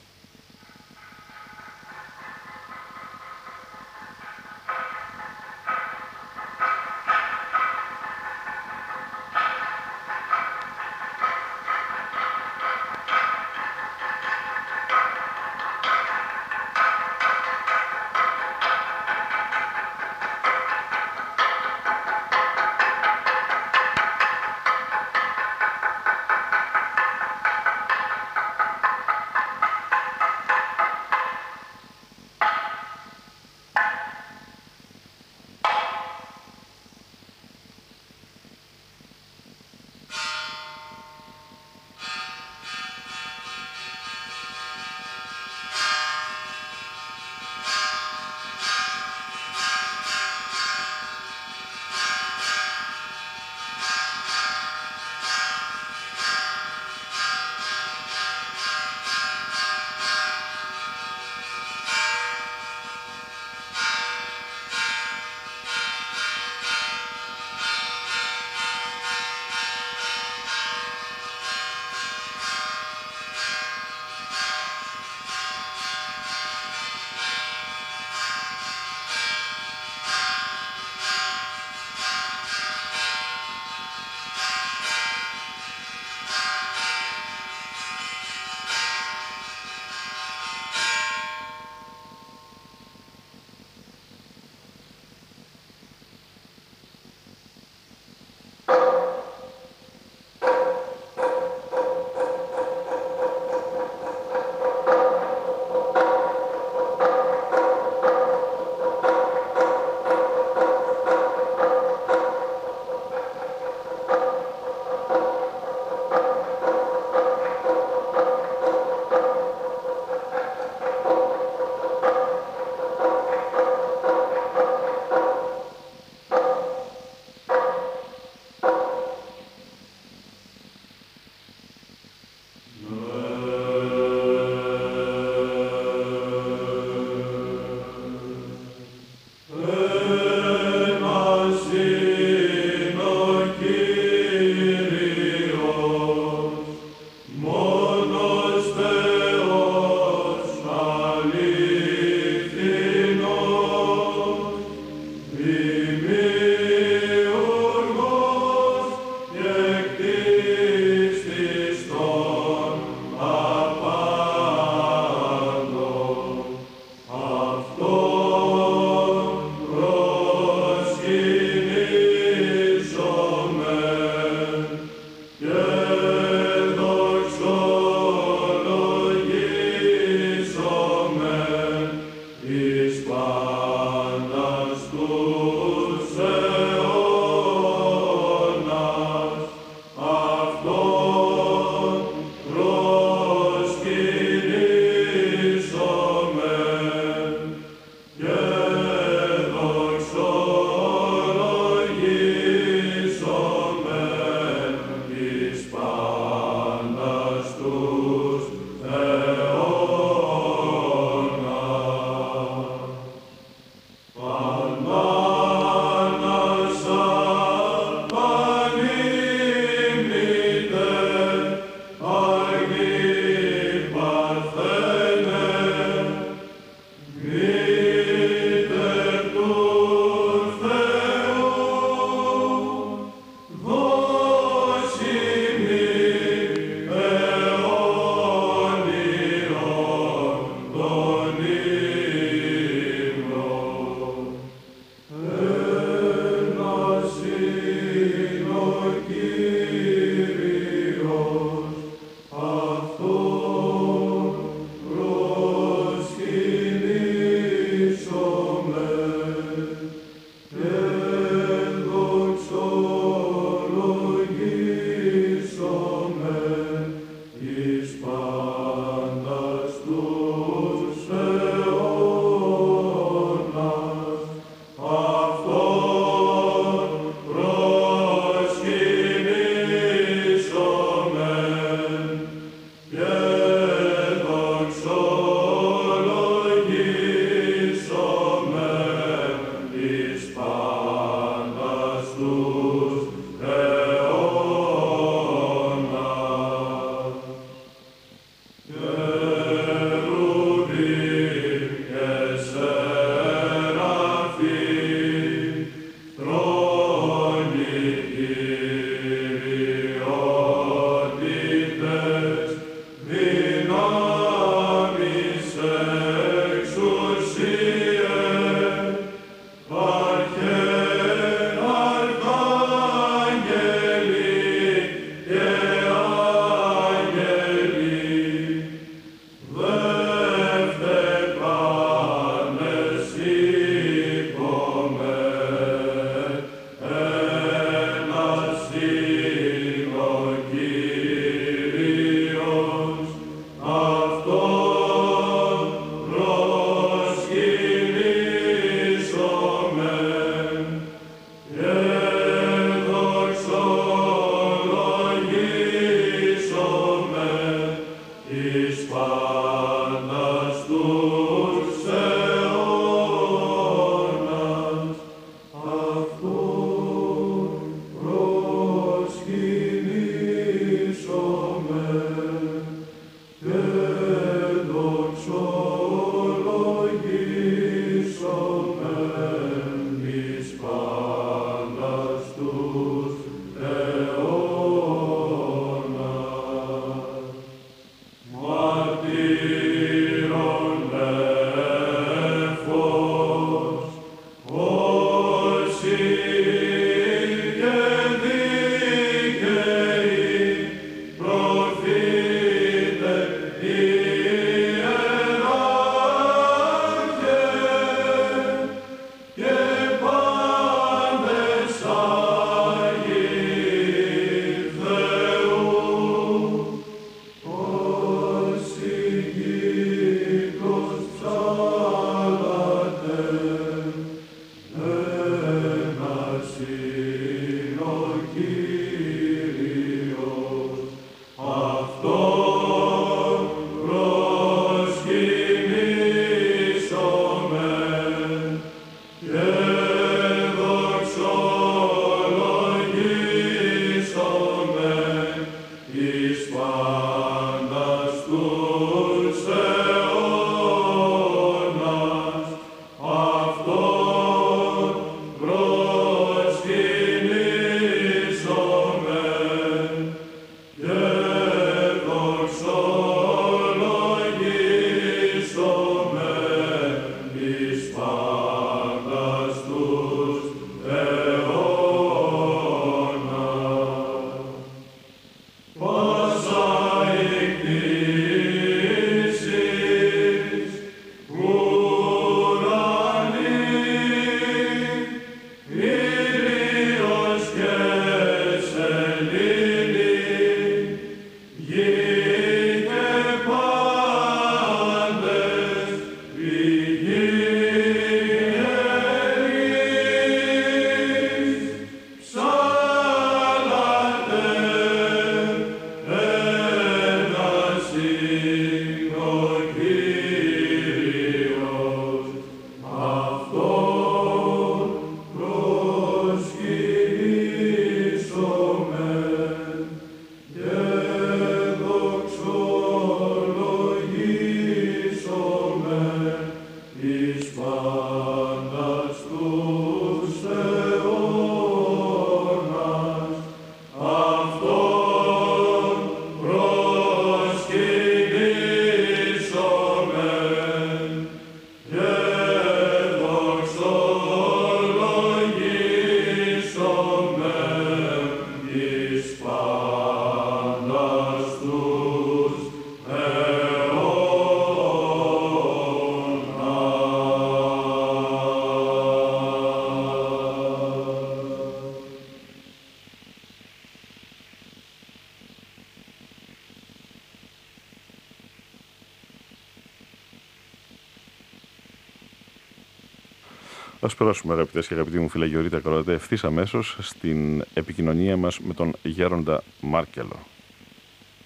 Ας περάσουμε αγαπητές και αγαπητοί μου Γεωργίτα Κορατέ ευθύς αμέσως στην επικοινωνία μας με τον Γέροντα Μάρκελο.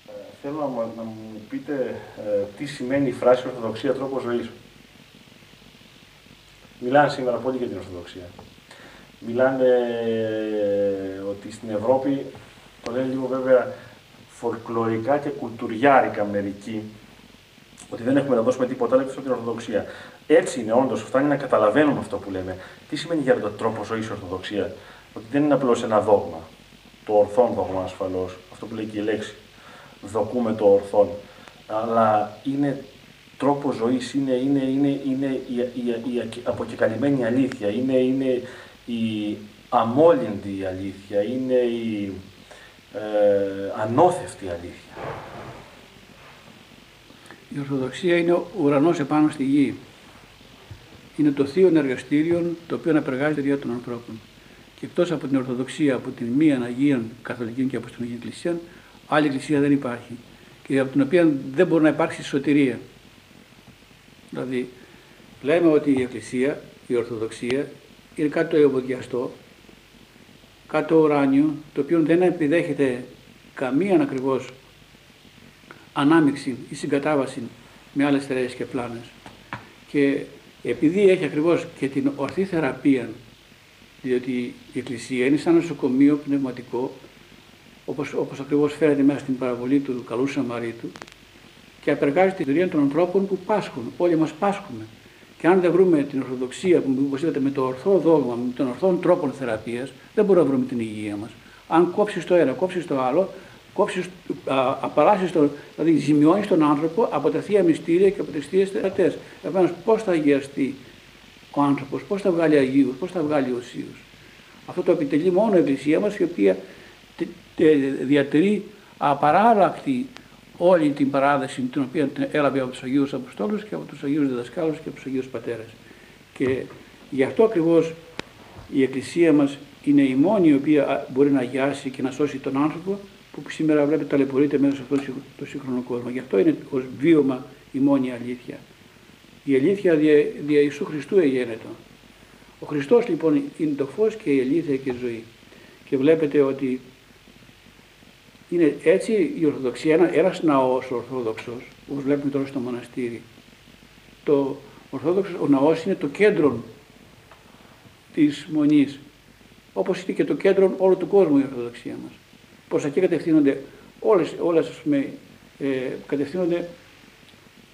Ε, θέλω να μου, να μου πείτε ε, τι σημαίνει η φράση Ορθοδοξία τρόπος ζωής. Μιλάνε σήμερα πολύ για την Ορθοδοξία. Μιλάνε ε, ότι στην Ευρώπη, το λένε λίγο βέβαια φολκλωρικά και κουλτουριάρικα μερικοί, ότι δεν έχουμε να δώσουμε τίποτα άλλο από την Ορθοδοξία. Έτσι είναι, όντως, φτάνει να καταλαβαίνουμε αυτό που λέμε. Τι σημαίνει για τον τρόπο ζωής η Ορθοδοξία, Ότι δεν είναι απλώς ένα δόγμα. Το ορθόν δόγμα ασφαλώς, αυτό που λέει και η λέξη. Δοκούμε το ορθόν. Αλλά είναι τρόπο ζωής, είναι, είναι, είναι, είναι η, η, η, αποκεκαλυμμένη αλήθεια, είναι, είναι η αμόλυντη αλήθεια, είναι η ε, ανώθευτη αλήθεια. Η Ορθοδοξία είναι ο ουρανός επάνω στη γη. Είναι το θείο εργαστήριο το οποίο απεργάζεται για των ανθρώπων. Και εκτός από την Ορθοδοξία, από την μία Αγία Καθολική και Αποστολική Εκκλησία, άλλη Εκκλησία δεν υπάρχει. Και από την οποία δεν μπορεί να υπάρξει σωτηρία. Δηλαδή, λέμε ότι η Εκκλησία, η Ορθοδοξία, είναι κάτι το ευωδιαστό, κάτι το ουράνιο, το οποίο δεν επιδέχεται καμία ακριβώς ανάμειξη ή συγκατάβαση με άλλες θεραίες και πλάνες. Και επειδή έχει ακριβώς και την ορθή θεραπεία, διότι η Εκκλησία είναι σαν νοσοκομείο πνευματικό, όπως, όπως ακριβώς φέρεται μέσα στην παραβολή του καλού Σαμαρίτου, και απεργάζει τη δουλειά των ανθρώπων που πάσχουν. Όλοι μας πάσχουμε. Και αν δεν βρούμε την Ορθοδοξία, που όπως είπατε, με το ορθό δόγμα, με τον ορθό τρόπο θεραπείας, δεν μπορούμε να βρούμε την υγεία μας. Αν κόψεις το ένα, κόψεις το άλλο, κόψεις, απαλλάσσεις τον, δηλαδή ζημιώνεις τον άνθρωπο από τα θεία μυστήρια και από τις θείες θεατές. Επομένως πώς θα αγιαστεί ο άνθρωπος, πώς θα βγάλει Αγίους, πώς θα βγάλει Οσίους. Αυτό το επιτελεί μόνο η Εκκλησία μας η οποία διατηρεί απαράλλακτη όλη την παράδοση την οποία έλαβε από τους Αγίους Αποστόλους και από τους Αγίους Διδασκάλους και από τους Αγίους Πατέρες. Και γι' αυτό ακριβώς η Εκκλησία μας είναι η μόνη η οποία μπορεί να αγιάσει και να σώσει τον άνθρωπο που σήμερα βλέπετε ταλαιπωρείται μέσα σε αυτόν τον σύγχρονο κόσμο. Γι' αυτό είναι ως βίωμα η μόνη αλήθεια. Η αλήθεια δια, δια Ιησού Χριστού εγένετο. Ο Χριστός λοιπόν είναι το φως και η αλήθεια και η ζωή. Και βλέπετε ότι είναι έτσι η Ορθοδοξία, ένα, ένας ναός ορθόδοξος, όπως βλέπουμε τώρα στο μοναστήρι. Το ορθόδοξος, ο ναός είναι το κέντρο της μονής, όπως είναι και το κέντρο όλου του κόσμου η Ορθοδοξία μας προς εκεί κατευθύνονται όλες, όλες ας πούμε, ε, κατευθύνονται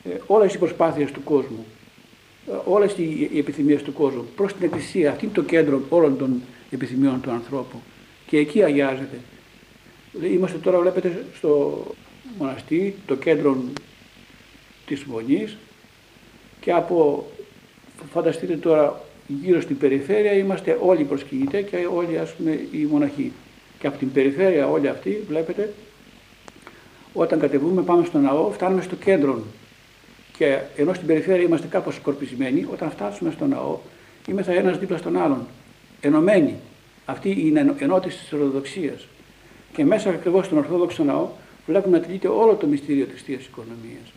ε, όλες οι προσπάθειες του κόσμου, ε, όλες οι, οι επιθυμίες του κόσμου προς την Εκκλησία. Αυτή είναι το κέντρο όλων των επιθυμιών του ανθρώπου και εκεί αγιάζεται. Είμαστε τώρα βλέπετε στο μοναστή, το κέντρο της Μονής και από φανταστείτε τώρα γύρω στην περιφέρεια είμαστε όλοι προσκυνητές και όλοι ας πούμε οι μοναχοί. Και από την περιφέρεια όλη αυτή, βλέπετε, όταν κατεβούμε πάμε στο ναό, φτάνουμε στο κέντρο. Και ενώ στην περιφέρεια είμαστε κάπως σκορπισμένοι, όταν φτάσουμε στο ναό, είμαστε ένας δίπλα στον άλλον. Ενωμένοι. Αυτή είναι η ενότηση της Ορθοδοξίας. Και μέσα ακριβώς στον Ορθόδοξο ναό βλέπουμε να τηρείται όλο το μυστήριο της θείας οικονομίας.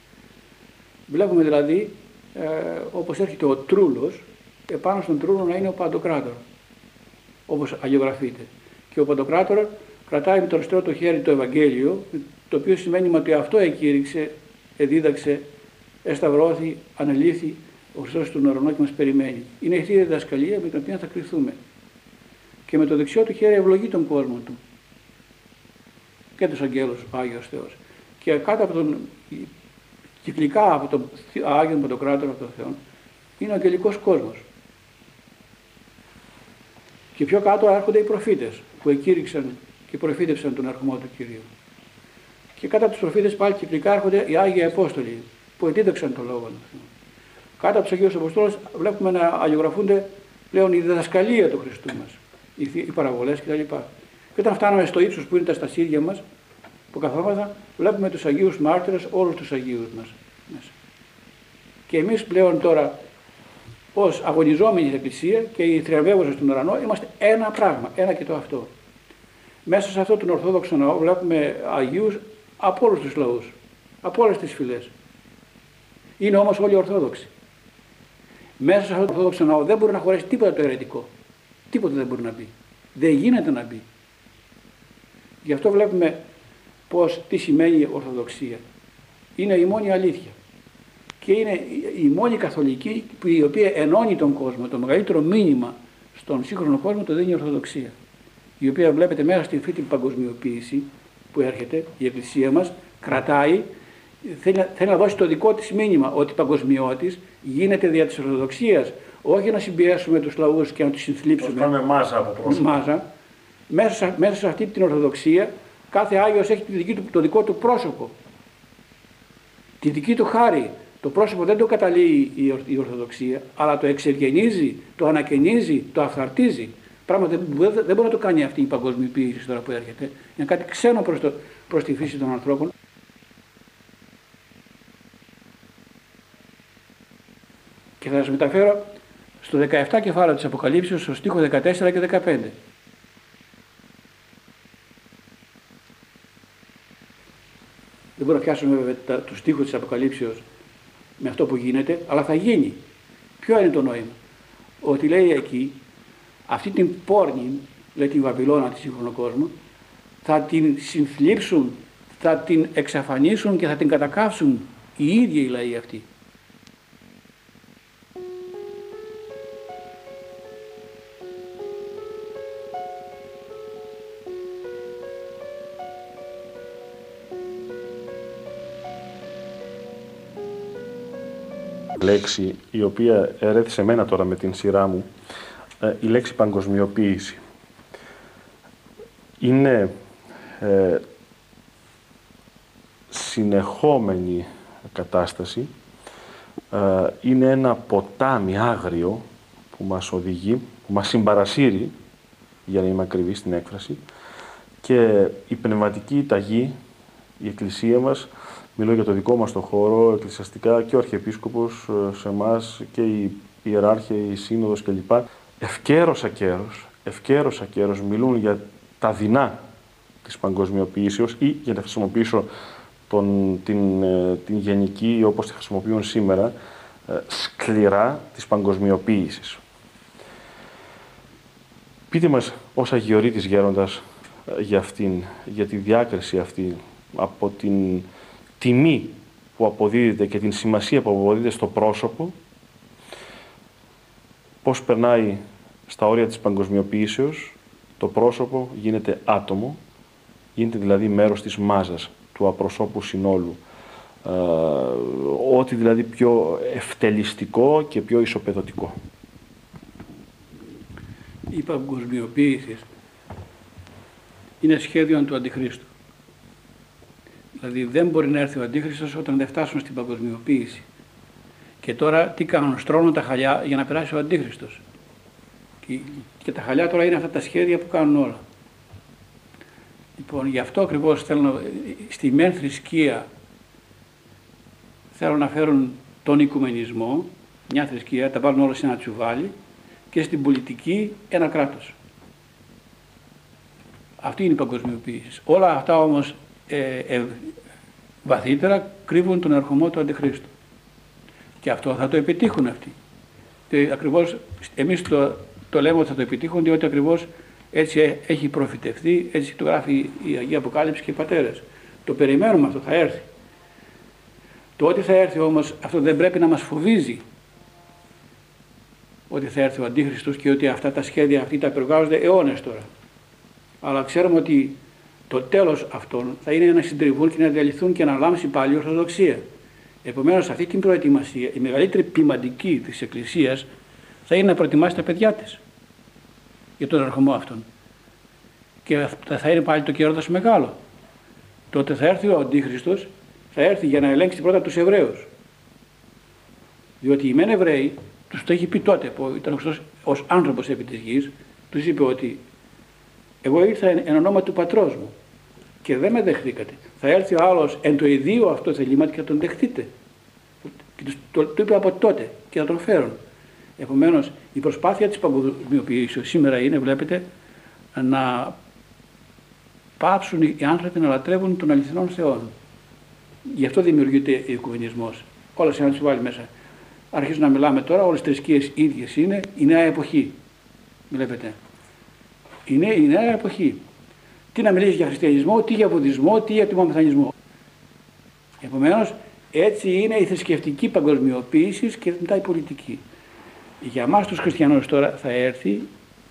Βλέπουμε δηλαδή, ε, όπως έρχεται ο τρούλος, επάνω στον τρούλο να είναι ο Παντοκράτορ, όπως αγιογραφείται και ο Παντοκράτορας κρατάει με το αριστερό το χέρι το Ευαγγέλιο, το οποίο σημαίνει ότι αυτό εκήρυξε, εδίδαξε, εσταυρώθη, ανελήθη ο Χριστός του ουρανό και μας περιμένει. Είναι η θεία διδασκαλία με την οποία θα κρυθούμε. Και με το δεξιό του χέρι ευλογεί τον κόσμο του και τους αγγέλους ο Άγιος Θεός. Και κάτω από τον, κυκλικά από τον Άγιο Παντοκράτορα, από τον Θεό, είναι ο αγγελικός κόσμος. Και πιο κάτω έρχονται οι προφήτες που εκήρυξαν και προφήτευσαν τον ερχομό του Κυρίου. Και κάτω από τους προφήτες πάλι κυκλικά έρχονται οι Άγιοι Απόστολοι που εντίδαξαν τον λόγο του. Κάτω από τους Αγίους Αποστόλους βλέπουμε να αγιογραφούνται πλέον η διδασκαλία του Χριστού μας, οι, οι παραβολές κτλ. Και όταν φτάνουμε στο ύψος που είναι τα στασίδια μας, που καθόμαστε, βλέπουμε τους Αγίους Μάρτυρες, όλους τους Αγίους μας μέσα. Και εμείς πλέον τώρα ως αγωνιζόμενοι στην Εκκλησία και οι θριαμβεύοντε στον ουρανό είμαστε ένα πράγμα, ένα και το αυτό. Μέσα σε αυτό τον Ορθόδοξο ναό βλέπουμε Αγίους από όλους τους λαούς, από όλες τις φυλές. Είναι όμως όλοι Ορθόδοξοι. Μέσα σε αυτό το Ορθόδοξο ναό δεν μπορεί να χωρέσει τίποτα το αιρετικό. Τίποτα δεν μπορεί να μπει. Δεν γίνεται να μπει. Γι' αυτό βλέπουμε πως τι σημαίνει Ορθοδοξία. Είναι η μόνη αλήθεια. Και είναι η μόνη καθολική η οποία ενώνει τον κόσμο. Το μεγαλύτερο μήνυμα στον σύγχρονο κόσμο το δίνει η Ορθοδοξία. Η οποία βλέπετε μέσα στη αυτή την παγκοσμιοποίηση που έρχεται, η Εκκλησία μας κρατάει, θέλει, θέλει να δώσει το δικό της μήνυμα ότι παγκοσμιώτης γίνεται δια της Ορθοδοξίας, όχι να συμπιέσουμε τους λαούς και να τους συνθλίψουμε. Κάνουμε μάζα από πρόσωπο. Μάζα. Μέσα, μέσα σε αυτή την Ορθοδοξία κάθε Άγιος έχει τη δική του, το δικό του πρόσωπο. Τη δική του χάρη. Το πρόσωπο δεν το καταλύει η Ορθοδοξία, αλλά το εξεργενίζει, το ανακαινίζει, το αυθαρτίζει. Πράγμα δεν, δεν μπορεί να το κάνει αυτή η παγκοσμιοποίηση τώρα που έρχεται. Είναι κάτι ξένο προς, το, προς τη φύση των ανθρώπων. Και θα σας μεταφέρω στο 17 κεφάλαιο της Αποκαλύψεως, στο στίχο 14 και 15. Δεν μπορώ να πιάσουμε βέβαια του στίχους της Αποκαλύψεως με αυτό που γίνεται, αλλά θα γίνει. Ποιο είναι το νόημα; Ότι λέει εκεί, αυτή την πόρνη, λέει την Βαβυλώνα τη σύγχρονο κόσμο, θα την συνθλίψουν, θα την εξαφανίσουν και θα την κατακάψουν οι ίδιοι οι λαοί αυτοί. Λέξη η οποία ερέθησε σε μένα τώρα με την σειρά μου, ε, η λέξη παγκοσμιοποίηση. Είναι ε, συνεχόμενη κατάσταση, ε, είναι ένα ποτάμι άγριο που μας οδηγεί, που μας συμπαρασύρει, για να είμαι ακριβής στην έκφραση, και η πνευματική ταγή, η Εκκλησία μας, μιλώ για το δικό μας το χώρο, εκκλησιαστικά και ο Αρχιεπίσκοπος ε, σε εμάς και η Ιεράρχη, η Σύνοδος κλπ. Ευκαίρος ακέρος, ευκαίρος ακέρος μιλούν για τα δεινά της παγκοσμιοποίησεως ή για να χρησιμοποιήσω τον, την, ε, την γενική όπως τη χρησιμοποιούν σήμερα ε, σκληρά της παγκοσμιοποίησης. Πείτε μας ως Αγιορείτης Γέροντας για αυτήν, για τη διάκριση αυτή από την τιμή που αποδίδεται και την σημασία που αποδίδεται στο πρόσωπο, πώς περνάει στα όρια της παγκοσμιοποίησεως, το πρόσωπο γίνεται άτομο, γίνεται δηλαδή μέρος της μάζας, του απροσώπου συνόλου. Ε, ό,τι δηλαδή πιο ευτελιστικό και πιο ισοπεδωτικό. Η παγκοσμιοποίηση είναι σχέδιο του Αντιχρίστου. Δηλαδή δεν μπορεί να έρθει ο Αντίχριστος όταν δεν φτάσουν στην παγκοσμιοποίηση. Και τώρα τι κάνουν, στρώνουν τα χαλιά για να περάσει ο Αντίχριστος. Και, και τα χαλιά τώρα είναι αυτά τα σχέδια που κάνουν όλα. Λοιπόν, γι' αυτό ακριβώς θέλω στη μεν θρησκεία θέλω να φέρουν τον οικουμενισμό, μια θρησκεία, τα βάλουν όλα σε ένα τσουβάλι και στην πολιτική ένα κράτος. Αυτή είναι η παγκοσμιοποίηση. Όλα αυτά όμως ε, ε, βαθύτερα κρύβουν τον ερχομό του Αντιχρίστου. Και αυτό θα το επιτύχουν αυτοί. Και ακριβώς εμείς το, το λέμε ότι θα το επιτύχουν διότι ακριβώς έτσι έχει προφητευτεί, έτσι το γράφει η Αγία Αποκάλυψη και οι πατέρες. Το περιμένουμε αυτό, θα έρθει. Το ότι θα έρθει όμως αυτό δεν πρέπει να μας φοβίζει ότι θα έρθει ο Αντίχριστος και ότι αυτά τα σχέδια αυτή τα επεργάζονται αιώνες τώρα. Αλλά ξέρουμε ότι το τέλος αυτών θα είναι να συντριβούν και να διαλυθούν και να λάμψει πάλι η Ορθοδοξία. Επομένως αυτή την προετοιμασία, η μεγαλύτερη ποιμαντική της Εκκλησίας θα είναι να προετοιμάσει τα παιδιά της για τον ερχομό αυτόν. Και θα είναι πάλι το καιρό μεγάλο. Τότε θα έρθει ο Αντίχριστος, θα έρθει για να ελέγξει πρώτα τους Εβραίους. Διότι οι μεν Εβραίοι, τους το έχει πει τότε που ήταν ο Χριστός ως άνθρωπος επί της γης, τους είπε ότι εγώ ήρθα εν ονόμα του πατρός μου και δεν με δεχτήκατε. Θα έρθει ο άλλος εν το ιδίο αυτό θελήματι και θα τον δεχτείτε. Και το, το, είπε από τότε και θα τον φέρουν. Επομένως, η προσπάθεια της παγκοσμιοποίηση σήμερα είναι, βλέπετε, να πάψουν οι άνθρωποι να λατρεύουν τον αληθινό Θεό. Γι' αυτό δημιουργείται ο οικουμενισμός. Όλα σε να του βάλει μέσα. αρχίζουμε να μιλάμε τώρα, όλες τι θρησκείες ίδιες είναι, η νέα εποχή. Βλέπετε. Είναι η νέα εποχή. Τι να μιλήσεις για χριστιανισμό, τι για βουδισμό, τι για τιμομεθανισμό. Επομένως, έτσι είναι η θρησκευτική παγκοσμιοποίηση και μετά η πολιτική. Για εμά τους χριστιανούς τώρα θα έρθει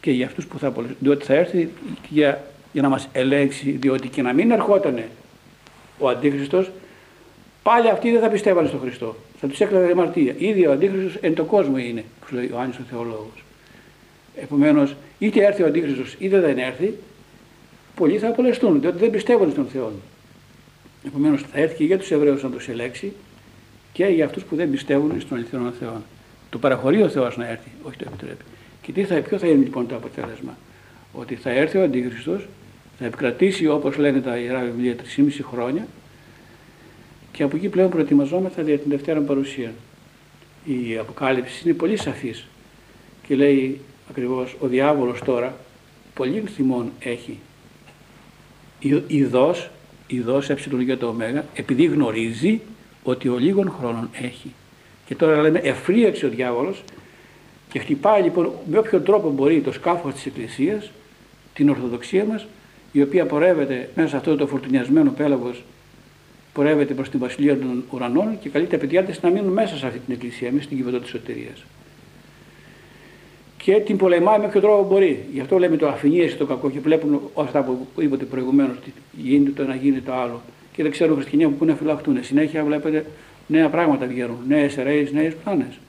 και για αυτούς που θα απολύσουν, διότι θα έρθει για, για να μας ελέγξει, διότι και να μην ερχόταν ο Αντίχριστος, πάλι αυτοί δεν θα πιστεύανε στον Χριστό. Θα τους έκλαιγε αμαρτία. Ήδη ο Αντίχριστος εν το κόσμο είναι, όπω λέει ο Ιωάννης ο Θεολόγος. Επομένως, είτε έρθει ο Αντίχριστος είτε δεν έρθει, πολλοί θα απολεστούν, διότι δεν πιστεύουν στον Θεό. Επομένως, θα έρθει και για τους Εβραίους να τους ελέξει και για αυτούς που δεν πιστεύουν στον αληθινό Θεό. Το παραχωρεί ο Θεός να έρθει, όχι το επιτρέπει. Και τι θα, ποιο θα είναι λοιπόν το αποτέλεσμα; Ότι θα έρθει ο Αντίχριστος, θα επικρατήσει όπως λένε τα Ιερά Βιβλία 3,5 χρόνια και από εκεί πλέον προετοιμαζόμεθα για την Δευτέρα Παρουσία. Η Αποκάλυψη είναι πολύ σαφής και λέει ακριβώς ο διάβολος τώρα πολύ θυμών έχει. Ιδός, ιδός ε για το ω, επειδή γνωρίζει ότι ο λίγων χρόνων έχει. Και τώρα λέμε εφρίαξε ο διάβολος και χτυπάει λοιπόν με όποιον τρόπο μπορεί το σκάφος της Εκκλησίας, την Ορθοδοξία μας, η οποία πορεύεται μέσα σε αυτό το φορτουνιασμένο πέλαγος, πορεύεται προς την Βασιλεία των Ουρανών και καλεί τα παιδιά της να μείνουν μέσα σε αυτή την Εκκλησία, μέσα στην κυβωτό της σωτηρίας. Και την πολεμάει με όποιο τρόπο μπορεί. Γι' αυτό λέμε το αφηνίεση το κακό και βλέπουν αυτά που είπατε προηγουμένως, ότι γίνεται το ένα, γίνεται το άλλο. Και δεν ξέρουν χριστιανοί που να φυλαχτούν. Συνέχεια βλέπετε νέα πράγματα βγαίνουν, νέες αιρέες, νέες πλάνες.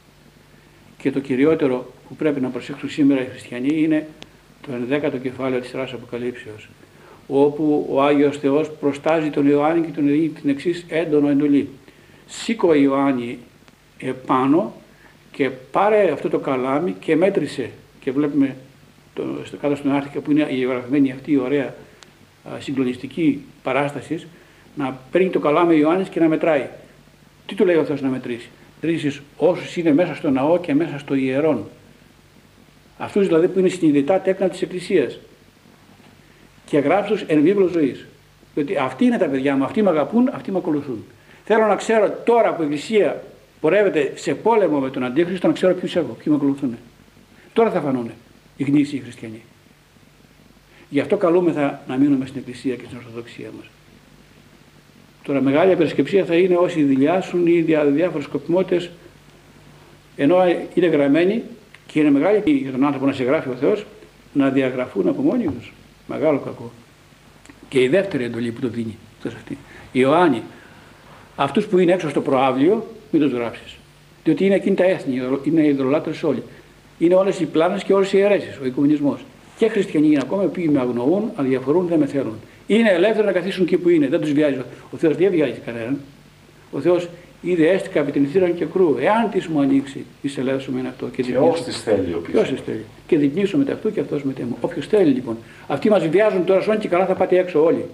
Και το κυριότερο που πρέπει να προσέξουν σήμερα οι χριστιανοί είναι το 11ο κεφάλαιο της Σειράς Αποκαλύψεως όπου ο Άγιος Θεός προστάζει τον Ιωάννη και τον δίνει την εξής έντονο εντολή. Σήκω Ιωάννη επάνω και πάρε αυτό το καλάμι και μέτρησε και βλέπουμε το, στο κάτω στον άρθρο που είναι η γραφημένη αυτή η ωραία συγκλονιστική παράσταση να παίρνει το καλάμι ο Ιωάννης και να μετράει. Τι του λέει ο Θεός να μετρήσει; Ρίσεις όσους είναι μέσα στο ναό και μέσα στο ιερόν. Αυτούς δηλαδή που είναι συνειδητά τέκνα της Εκκλησίας και γράψους εν βίβλος ζωής. Διότι αυτοί είναι τα παιδιά μου, αυτοί με αγαπούν, αυτοί με ακολουθούν. Θέλω να ξέρω τώρα που η Εκκλησία πορεύεται σε πόλεμο με τον Αντίχριστο να ξέρω ποιους έχω, ποιοι με ακολουθούν. Τώρα θα φανούν οι γνήσιοι οι χριστιανοί. Γι' αυτό καλούμεθα να μείνουμε στην Εκκλησία και στην Ορθοδοξία μας. Τώρα μεγάλη απερισκεψία θα είναι όσοι δηλιάσουν ή δια, διάφορες σκοπιμότητες ενώ είναι γραμμένοι και είναι μεγάλη για τον άνθρωπο να σε γράφει ο Θεός να διαγραφούν από μόνοι τους. Μεγάλο κακό. Και η δεύτερη εντολή που το δίνει. Αυτή. Ιωάννη, αυτούς που είναι έξω στο προάβλιο μην τους γράψεις. Διότι είναι εκείνη τα έθνη, είναι οι ιδρολάτρες όλοι. Είναι όλες οι πλάνες και όλες οι αιρέσεις, ο οικουμενισμός. Και χριστιανοί είναι ακόμα, οι οποίοι με αγνοούν, αδιαφορούν, δεν με θέλουν είναι ελεύθεροι να καθίσουν εκεί που είναι. Δεν τους βιάζει. Ο Θεός δεν βιάζει κανέναν. Ο Θεός είδε έστικα επί την θύραν και κρού. Εάν της μου ανοίξει, εισελεύσουμε αυτό και την Ποιο τη θέλει ο Ποιο τη θέλει. Και διπλήσουμε με αυτό και αυτός με τέμο. Όποιος θέλει λοιπόν. Αυτοί μας βιάζουν τώρα σώνει και καλά θα πάτε έξω όλοι.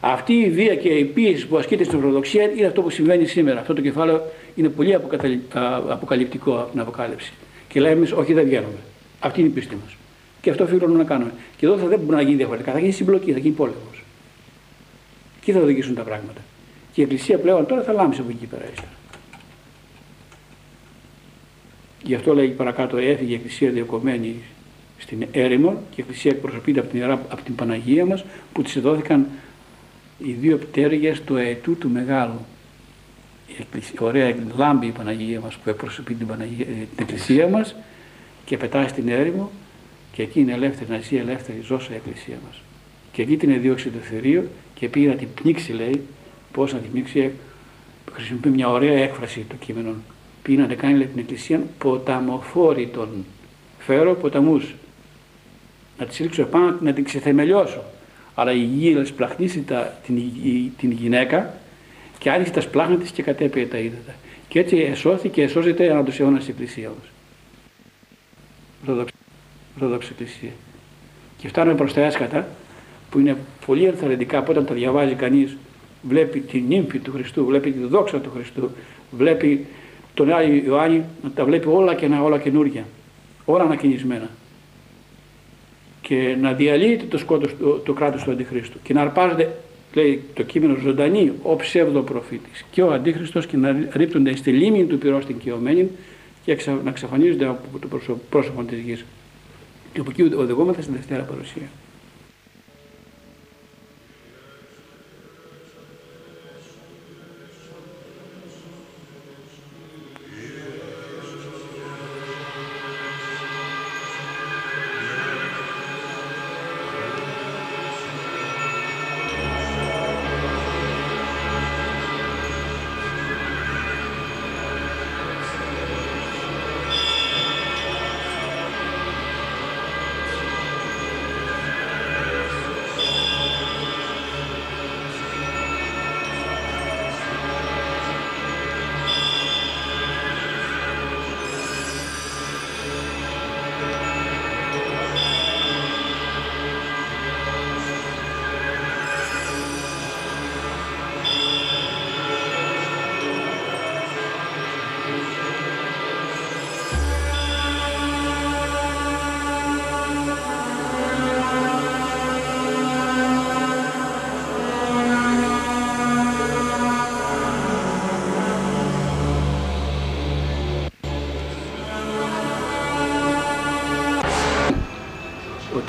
Αυτή η βία και η πίεση που ασκείται στην Ορθοδοξία είναι αυτό που συμβαίνει σήμερα. Αυτό το κεφάλαιο είναι πολύ αποκαλυπτικό από την Αποκάλυψη. Και λέμε εμείς, όχι δεν βγαίνουμε. Αυτή είναι η πίστη μας. Και αυτό οφείλουμε να κάνουμε. Και εδώ θα δεν μπορεί να γίνει διαφορετικά. Θα γίνει συμπλοκή, θα γίνει πόλεμος. Εκεί θα οδηγήσουν τα πράγματα. Και η Εκκλησία πλέον τώρα θα λάμψει από εκεί πέρα ύστερα. Γι' αυτό λέει παρακάτω έφυγε η Εκκλησία διακομμένη στην έρημο και η Εκκλησία εκπροσωπείται από την, από την Παναγία μας που της δόθηκαν οι δύο πτέρυγες του αετού του Μεγάλου. Η ωραία λάμπη η Παναγία μας που εκπροσωπεί την, Παναγία, ε, την Εκκλησία μας και πετάει στην έρημο και εκεί είναι ελεύθερη να ζει ελεύθερη ζώσα η Εκκλησία μας. Και εκεί την εδίωξε το θηρίο και πήγε να την πνίξει λέει, πώς να την πνίξει, χρησιμοποιεί μια ωραία έκφραση το κείμενο. Πήγε να κάνει λέει, την Εκκλησία ποταμοφόρητον. Φέρω ποταμούς. Να τη ρίξω επάνω, να την ξεθεμελιώσω. Αλλά η γη σπλαχνίσει την, την γυναίκα και άνοιξε τα σπλάχνα της και κατέπαιε τα ύδατα. Και έτσι εσώθηκε, εσώζεται ανά τους αιώνας η Εκκλησία μας. Ορθόδοξη Εκκλησία. Και φτάνουμε προς τα έσκατα που είναι πολύ ενθαρρυντικά που όταν τα διαβάζει κανείς βλέπει την νύμφη του Χριστού, βλέπει τη δόξα του Χριστού, βλέπει τον Άγιο Ιωάννη να τα βλέπει όλα και όλα καινούργια, όλα ανακοινισμένα και να διαλύεται το σκότος, το, το κράτος του Αντιχρίστου και να αρπάζεται λέει το κείμενο ζωντανή ο ψευδοπροφήτης και ο αντίχριστος και να ρίπτονται στη λίμνη του πυρός την κοιωμένη και να εξαφανίζονται από το πρόσωπο της γης. Και από εκεί οδηγόμαστε στην Δευτέρα Παρουσία.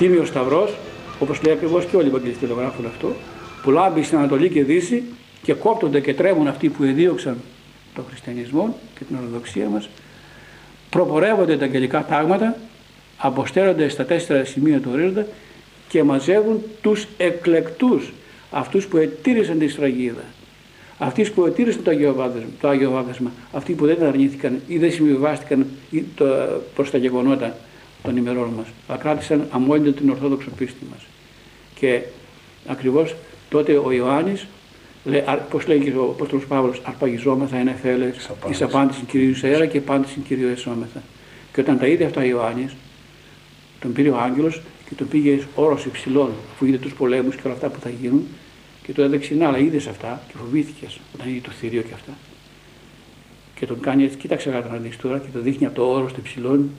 Τίμιος Σταυρός, όπως λέει ακριβώς και όλοι οι Ευαγγελιστές το γράφουν αυτό, που λάμπει στην Ανατολή και Δύση και κόπτονται και τρέμουν αυτοί που εδίωξαν τον χριστιανισμό και την ορθοδοξία μας, προπορεύονται τα αγγελικά τάγματα, αποστέλλονται στα τέσσερα σημεία του ορίζοντα και μαζεύουν τους εκλεκτούς, αυτούς που ετήρησαν τη σφραγίδα, αυτοί που ετήρησαν το Άγιο το Άγιο Βάδεσμα, αυτοί που δεν αρνήθηκαν ή δεν συμβιβάστηκαν προς τα γεγονότα των ημερών μας, αλλά κράτησαν αμόλυντα την Ορθόδοξο πίστη μας. Και ακριβώς τότε ο Ιωάννης, πώς λέει και ο Απόστολος Παύλος, αρπαγιζόμεθα ένα εφέλες, εις απάντηση Κυρίου Σέρα και απάντηση Κυρίου Εσώμεθα. Και όταν τα είδε αυτά ο Ιωάννης, τον πήρε ο άγγελος και τον πήγε όρος υψηλών, αφού είδε τους πολέμους και όλα αυτά που θα γίνουν, και το έδεξε να, αλλά είδες αυτά και φοβήθηκες όταν είδε το θηρίο και αυτά. Και τον κάνει έτσι, κοίταξε να δεις τώρα και το δείχνει από το όρος του υψηλών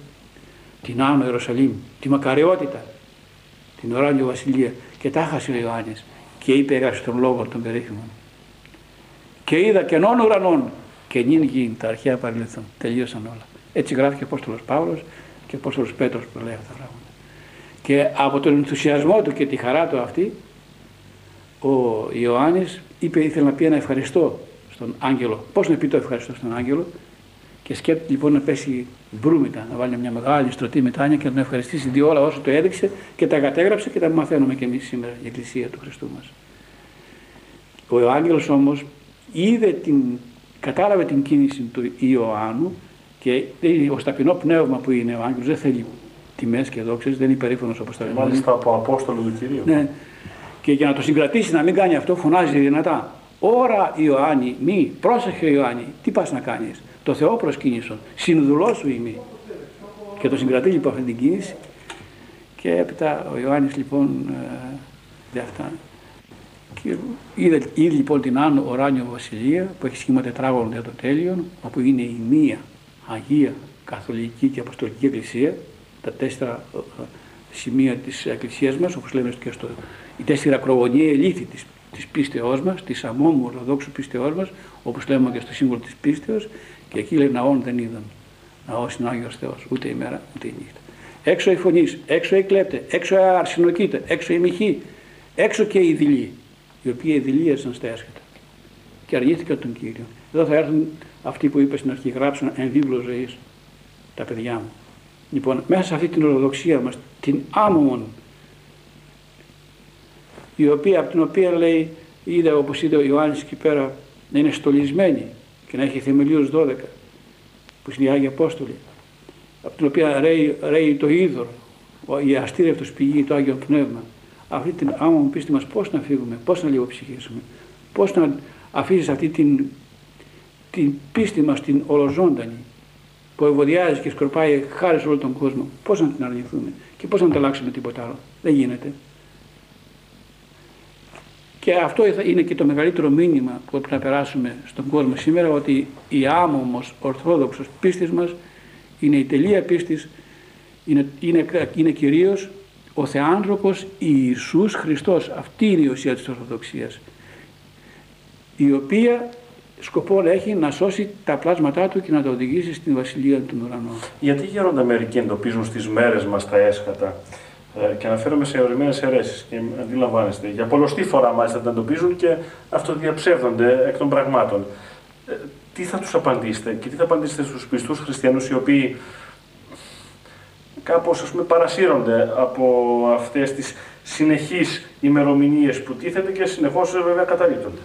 την Άνω Ιερουσαλήμ, τη μακαριότητα, την ουράνιο βασιλεία και τα χάσε ο Ιωάννης και είπε έγραψε τον λόγο των περίφημων. Και είδα κενών ουρανών και νυν γίνει τα αρχαία παρελθόν. Τελείωσαν όλα. Έτσι γράφει και ο Απόστολος Παύλος και ο Απόστολος Πέτρος που λέει αυτά τα πράγματα. Και από τον ενθουσιασμό του και τη χαρά του αυτή, ο Ιωάννης είπε ήθελε να πει ένα ευχαριστώ στον άγγελο. Πώς να πει το ευχαριστώ στον άγγελο, και σκέφτεται λοιπόν να πέσει μπρούμητα, να βάλει μια μεγάλη στρωτή μετάνοια και να τον ευχαριστήσει διόλα όλα όσο το έδειξε και τα κατέγραψε και τα μαθαίνουμε και εμείς σήμερα η Εκκλησία του Χριστού μας. Ο Άγγελος όμως είδε την, κατάλαβε την κίνηση του Ιωάννου και ω ταπεινό πνεύμα που είναι ο Άγγελος δεν θέλει τιμές και δόξες, δεν είναι υπερήφανο όπω τα λέμε. Μάλιστα από Απόστολο του Κυρίου. Ναι. Και για να το συγκρατήσει να μην κάνει αυτό φωνάζει δυνατά. Ωρα Ιωάννη, μη, πρόσεχε Ιωάννη, τι πας να κάνεις το Θεό προσκύνησον, συνδουλός σου είμαι. Και το συγκρατεί λοιπόν αυτή την κίνηση και έπειτα ο Ιωάννης λοιπόν ε, δε αυτά. Και είδε, είδε λοιπόν την Άνω Οράνιο Βασιλεία που έχει σχήμα τετράγωνο για το τέλειον, όπου είναι η μία Αγία Καθολική και Αποστολική Εκκλησία, τα τέσσερα ε, σημεία της Εκκλησίας μας, όπως λέμε και στο, οι τέσσερα ακρογωνία ελήθη της, της πίστεώς μας, της αμόμου ορθοδόξου πίστεώς μας, όπως λέμε και στο σύμβολο της πίστεως, και εκεί λέει ναόν δεν είδαν. Ναός είναι ο Άγιος Θεός, ούτε η μέρα ούτε η νύχτα. Έξω οι φωνείς, έξω οι κλέπτες, έξω οι αρσινοκήτε, έξω οι μυχοί, έξω και οι δειλοί, οι οποίοι δηλίασαν στα έσχατα και αρνήθηκαν τον Κύριο. Εδώ θα έρθουν αυτοί που είπες στην αρχή, γράψαν εν βίβλος ζωής τα παιδιά μου. Λοιπόν, μέσα σε αυτή την ορθοδοξία μας, την άμμον, η οποία, από την οποία λέει, είδε όπως είδε ο Ιωάννης εκεί πέρα, να είναι στολισμένη και να έχει θεμελίους 12 που είναι οι Άγιοι Απόστολοι από την οποία ρέει, ρέει το είδωρ η αστήρευτος πηγή το Άγιο Πνεύμα. Αυτή την άμα μου πίστη μας πώς να φύγουμε, πώς να λιγοψυχήσουμε πώς να αφήσεις αυτή την, την πίστη μας την ολοζώντανη που ευωδιάζει και σκορπάει χάρη σε όλο τον κόσμο πώς να την αρνηθούμε και πώς να την αλλάξουμε τίποτα άλλο. Δεν γίνεται και αυτό είναι και το μεγαλύτερο μήνυμα που πρέπει να περάσουμε στον κόσμο σήμερα ότι η άμομος ορθόδοξος πίστης μας είναι η τελεία πίστης, είναι, είναι, είναι κυρίως ο Θεάνθρωπος Ιησούς Χριστός. Αυτή είναι η ουσία της Ορθοδοξίας. η οποία σκοπό έχει να σώσει τα πλάσματά του και να τα οδηγήσει στην βασιλεία των ουρανών. Γιατί γέροντα μερικοί εντοπίζουν στις μέρες μας τα έσχατα; Ε, και αναφέρομαι σε ορισμένες αιρέσεις και αντιλαμβάνεστε. Για πολλωστή φορά μάλιστα τα εντοπίζουν και αυτοδιαψεύδονται εκ των πραγμάτων. Ε, τι θα τους απαντήσετε και τι θα απαντήσετε στους πιστούς χριστιανούς οι οποίοι κάπως ας πούμε παρασύρονται από αυτές τις συνεχείς ημερομηνίες που τίθενται και συνεχώς βέβαια καταλείπτονται.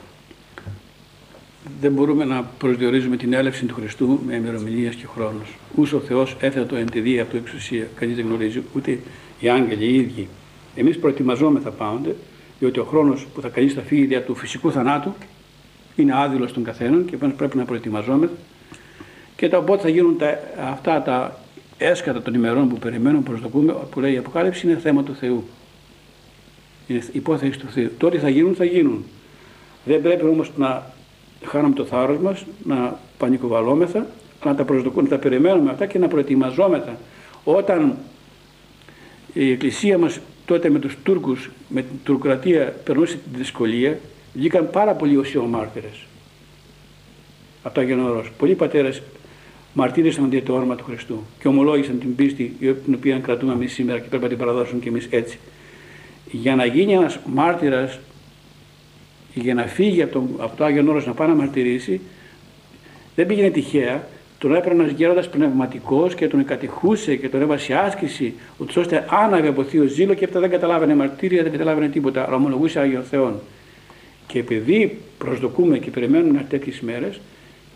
Δεν μπορούμε να προσδιορίζουμε την έλευση του Χριστού με ημερομηνίες και χρόνους. Ούσο ο Θεός έθετε το εν τη δία του εξουσία. Κανείς δεν γνωρίζει, ούτε οι άγγελοι οι ίδιοι. Εμείς προετοιμαζόμεθα πάντοτε, διότι ο χρόνος που θα κανεί θα φύγει δια του φυσικού θανάτου είναι άδειλος των καθέναν και πρέπει να προετοιμαζόμεθα. Και τα οπότε θα γίνουν τα, αυτά τα έσκατα των ημερών που περιμένουμε, προσδοκούμε, που λέει η Αποκάλυψη, είναι θέμα του Θεού. Είναι υπόθεση του Θεού. Τότε θα γίνουν, θα γίνουν. Δεν πρέπει όμως να χάνουμε το θάρρος μας, να πανικοβαλόμεθα, να τα προσδοκούμε, να τα περιμένουμε αυτά και να προετοιμαζόμεθα. Όταν η Εκκλησία μας τότε με τους Τούρκους, με την τουρκρατία περνούσε τη δυσκολία, βγήκαν πάρα πολλοί οσιομάρτυρες από το Άγιον Όρος. Πολλοί πατέρες μαρτύρησαν για το όνομα του Χριστού και ομολόγησαν την πίστη την οποία κρατούμε εμείς σήμερα και πρέπει να την παραδώσουμε και εμείς έτσι. Για να γίνει ένας μάρτυρας για να φύγει από το, από το Άγιον Όρος να πάει να μαρτυρήσει δεν πήγαινε τυχαία τον έπαιρνε ένα γέροντας πνευματικός και τον κατηχούσε και τον έβασε άσκηση, ούτως ώστε άναβε από θείο ζήλο και αυτά δεν καταλάβαινε μαρτύρια, δεν καταλάβαινε τίποτα, αλλά ομολογούσε Άγιο Θεόν. Και επειδή προσδοκούμε και περιμένουμε τέτοιες μέρες,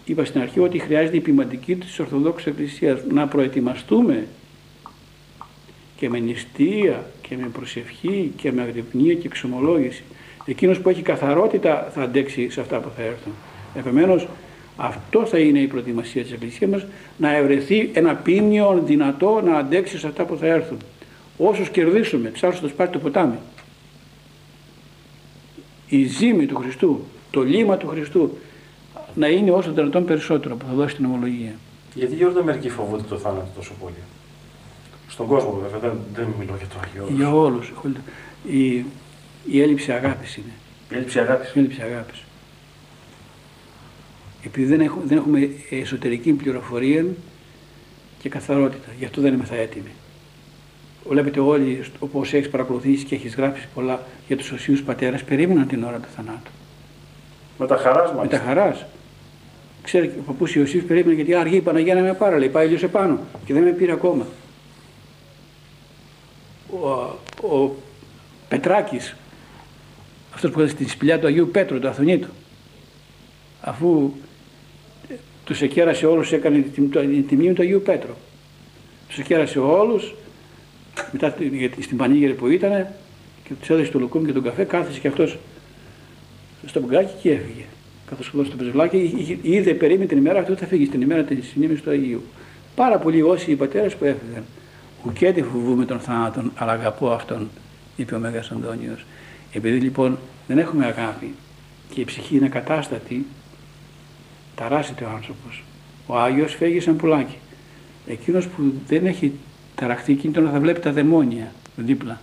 είπα στην αρχή ότι χρειάζεται η ποιηματική της Ορθοδόξης Εκκλησίας να προετοιμαστούμε και με νηστεία και με προσευχή και με αγρυπνία και εξομολόγηση. Εκείνος που έχει καθαρότητα θα αντέξει σε αυτά που θα έρθουν. Επομένως, αυτό θα είναι η προετοιμασία της Εκκλησίας μας, να ευρεθεί ένα πίμνιο δυνατό να αντέξει σε αυτά που θα έρθουν. Όσους κερδίσουμε, ψάχνω το σπάτι το ποτάμι. Η ζήμη του Χριστού, το λίμα του Χριστού, να είναι όσο το δυνατόν περισσότερο που θα δώσει την ομολογία. Γιατί Γιώργο μερικοί φοβούνται το θάνατο τόσο πολύ; Στον κόσμο βέβαια, δεν, δεν μιλώ για το Αγιώδος. Για όλους. Η, η έλλειψη αγάπης είναι. Η έλλειψη αγάπης. Η έλλειψη αγάπης επειδή δεν έχουμε, δεν έχουμε εσωτερική πληροφορία και καθαρότητα. Γι' αυτό δεν είμαστε έτοιμοι. Βλέπετε όλοι, όπως έχεις παρακολουθήσει και έχεις γράψει πολλά για τους οσίους πατέρες, περίμεναν την ώρα του θανάτου. Με τα χαράς Με τα χαράς. Ξέρει, ο παππού Ιωσήφ περίμενε γιατί αργή η Παναγία να με πάρα, λέει, πάει σε επάνω και δεν με πήρε ακόμα. Ο, ο Πετράκης, αυτός που ήταν στην σπηλιά του Αγίου Πέτρου, του Αθωνίτου, αφού τους εκέρασε όλους, έκανε την τιμή του Αγίου Πέτρου. Τους εκέρασε όλους, μετά στην πανίγερη που ήταν και τους έδωσε το λουκούμι και τον καφέ, κάθεσε και αυτός στο μπουγκάκι και έφυγε. Καθώς χωδό στο πεζουλάκι, είδε περίμενε την ημέρα αυτή θα φύγει στην ημέρα της συνήμης του Αγίου. Πάρα πολλοί όσοι οι πατέρες που έφυγαν. Ουκέτε φοβούμε τον θάνατον, αλλά αγαπώ αυτόν, είπε ο Μέγας Αντώνιος. Επειδή λοιπόν δεν έχουμε αγάπη και η ψυχή είναι κατάστατη, ταράσσεται ο άνθρωπος. Ο Άγιος φεύγει σαν πουλάκι. Εκείνος που δεν έχει ταραχτεί εκείνο θα βλέπει τα δαιμόνια δίπλα.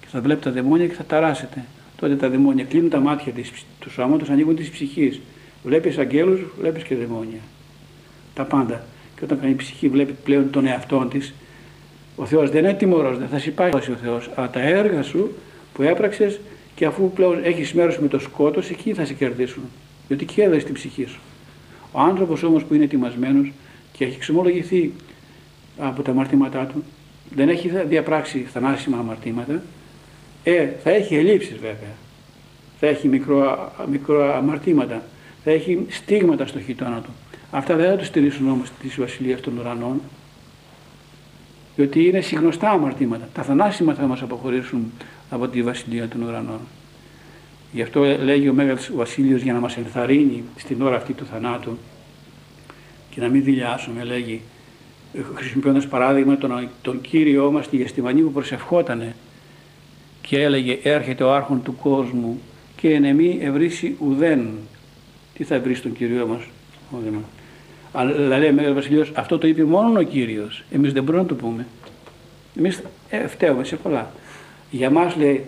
Και θα βλέπει τα δαιμόνια και θα ταράσσεται. Τότε τα δαιμόνια κλείνουν τα μάτια της, τους σώματος, ανοίγουν της ψυχής. Βλέπεις αγγέλους, βλέπεις και δαιμόνια. Τα πάντα. Και όταν κάνει η ψυχή βλέπει πλέον τον εαυτό της, ο Θεός δεν είναι τιμωρός, δεν θα σε πάει ο Θεός, αλλά τα έργα σου που έπραξες και αφού πλέον έχεις μέρος με το σκότος, εκεί θα σε κερδίσουν. Διότι και έδωσε την ψυχή σου. Ο άνθρωπος όμως που είναι ετοιμασμένος και έχει εξομολογηθεί από τα αμαρτήματά του, δεν έχει διαπράξει θανάσιμα αμαρτήματα, ε, θα έχει ελλείψεις βέβαια. Θα έχει μικρό, μικρό αμαρτήματα, θα έχει στίγματα στο χιτώνα του. Αυτά δεν θα τους στηρίσουν όμως τη βασιλεία των ουρανών, διότι είναι συγνωστά αμαρτήματα. Τα θανάσιμα θα μας αποχωρήσουν από τη βασιλεία των ουρανών. Γι' αυτό λέγει ο Μέγας Βασίλειος για να μας ενθαρρύνει στην ώρα αυτή του θανάτου και να μην δηλιάσουμε, λέγει, χρησιμοποιώντας παράδειγμα τον, τον Κύριό μας τη Γεστημανή που προσευχότανε και έλεγε έρχεται ο άρχον του κόσμου και εν εμή ευρύσει ουδέν. Τι θα βρει τον Κύριό μας. Αλλά λέει ο Μέγας Βασιλείος αυτό το είπε μόνο ο Κύριος. Εμείς δεν μπορούμε να το πούμε. Εμείς ε, φταίουμε σε πολλά. Για μας λέει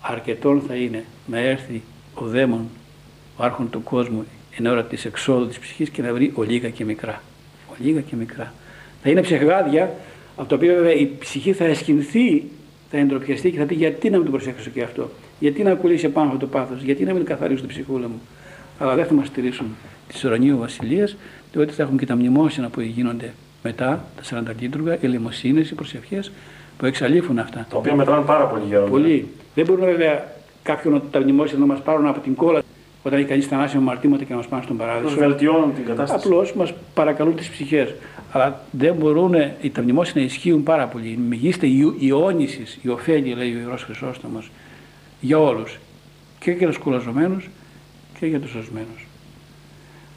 αρκετόν θα είναι να έρθει ο δαίμον, ο ο άρχον του κόσμου εν ώρα της εξόδου της ψυχής και να βρει ολίγα και μικρά. Ολίγα και μικρά. Θα είναι ψεχγάδια, από το οποίο βέβαια η ψυχή θα αισχυνθεί, θα εντροπιαστεί και θα πει γιατί να μην το προσέξω και αυτό; Γιατί να κολλήσει πάνω αυτό το πάθος, γιατί να μην καθαρίσω την ψυχούλα μου; Αλλά δεν θα μας στηρίσουν τη ουρανίου βασιλείας, διότι θα έχουν και τα μνημόσυνα που γίνονται μετά, τα 40 λίτρουγα, οι λαιμοσύνες, οι προσευχές που εξαλείφουν αυτά. Τα οποία μετράνε πάρα πολύ γέροντα. Πολύ. Δεν μπορούν βέβαια κάποιον τα μνημόσυνα να μας πάρουν από την κόλλα όταν έχει κανείς θανάσιμο μαρτήματα και να μας πάνε στον παράδεισο. Τους βελτιώνουν την κατάσταση. Απλώς μας παρακαλούν τις ψυχές. Αλλά δεν μπορούν, τα μνημόσυνα ισχύουν πάρα πολύ. Η μεγίστη ιόνισης, η ωφέλη, λέει ο Ιερός Χρυσόστομος, για όλους. Και για τους κουραζομένους και για τους σωσμένους.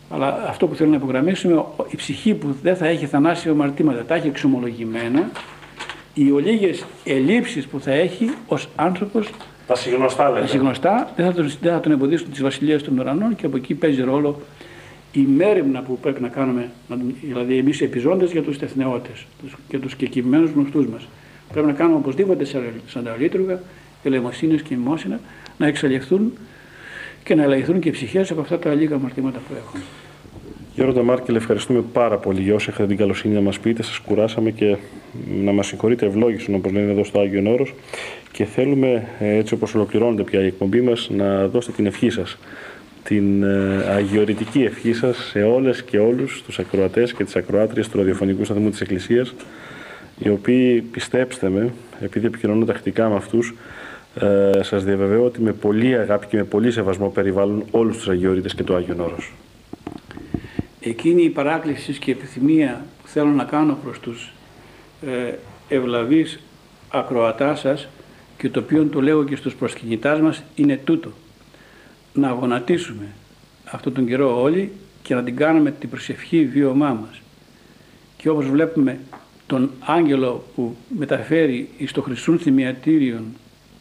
Αλλά αυτό που θέλω να υπογραμμίσουμε, η ψυχή που δεν θα έχει θανάσιμο μαρτήματα, τα έχει εξομολογημένα, οι ολίγες ελλείψεις που θα έχει ως άνθρωπος Τα συγνωστά λέτε. τα συγνωστά δεν θα τον, δεν θα τον εμποδίσουν τις βασιλείες των ουρανών και από εκεί παίζει ρόλο η μέρημνα που πρέπει να κάνουμε, να- δηλαδή εμείς οι επιζώντες για τους τεθνεώτες και τους κεκοιμημένου γνωστούς μας. Πρέπει να κάνουμε οπωσδήποτε σαν τα λίτρουγα, ελεημοσύνε και μνημόσυνα να εξαλειφθούν και να ελεγχθούν και οι ψυχές από αυτά τα λίγα αμαρτήματα που έχουν. Γέροντα Μάρκελ, ευχαριστούμε πάρα πολύ για όσα είχατε την καλοσύνη να μας πείτε. Σας κουράσαμε και να μας συγχωρείτε ευλόγησον, όπως λένε εδώ στο Άγιο Όρος. Και θέλουμε, ε, έτσι όπως ολοκληρώνεται πια η εκπομπή μας, να δώσετε την ευχή σας. Την ε, αγιορητική ευχή σας σε όλες και όλους τους ακροατές και τις ακροάτριες του ραδιοφωνικού σταθμού της Εκκλησίας, οι οποίοι, πιστέψτε με, επειδή επικοινωνώ τακτικά με αυτούς, ε, σας διαβεβαιώ ότι με πολύ αγάπη και με πολύ σεβασμό περιβάλλουν όλους τους Αγιορείτες και το Άγιο Όρος. Εκείνη η παράκληση και η επιθυμία που θέλω να κάνω προς τους ε, ευλαβείς ακροατάς σας και το οποίο το λέω και στους προσκυνητάς μας είναι τούτο. Να γονατίσουμε αυτόν τον καιρό όλοι και να την κάνουμε την προσευχή βίωμά μας. Και όπως βλέπουμε τον άγγελο που μεταφέρει στο χρυσούν θυμιατήριον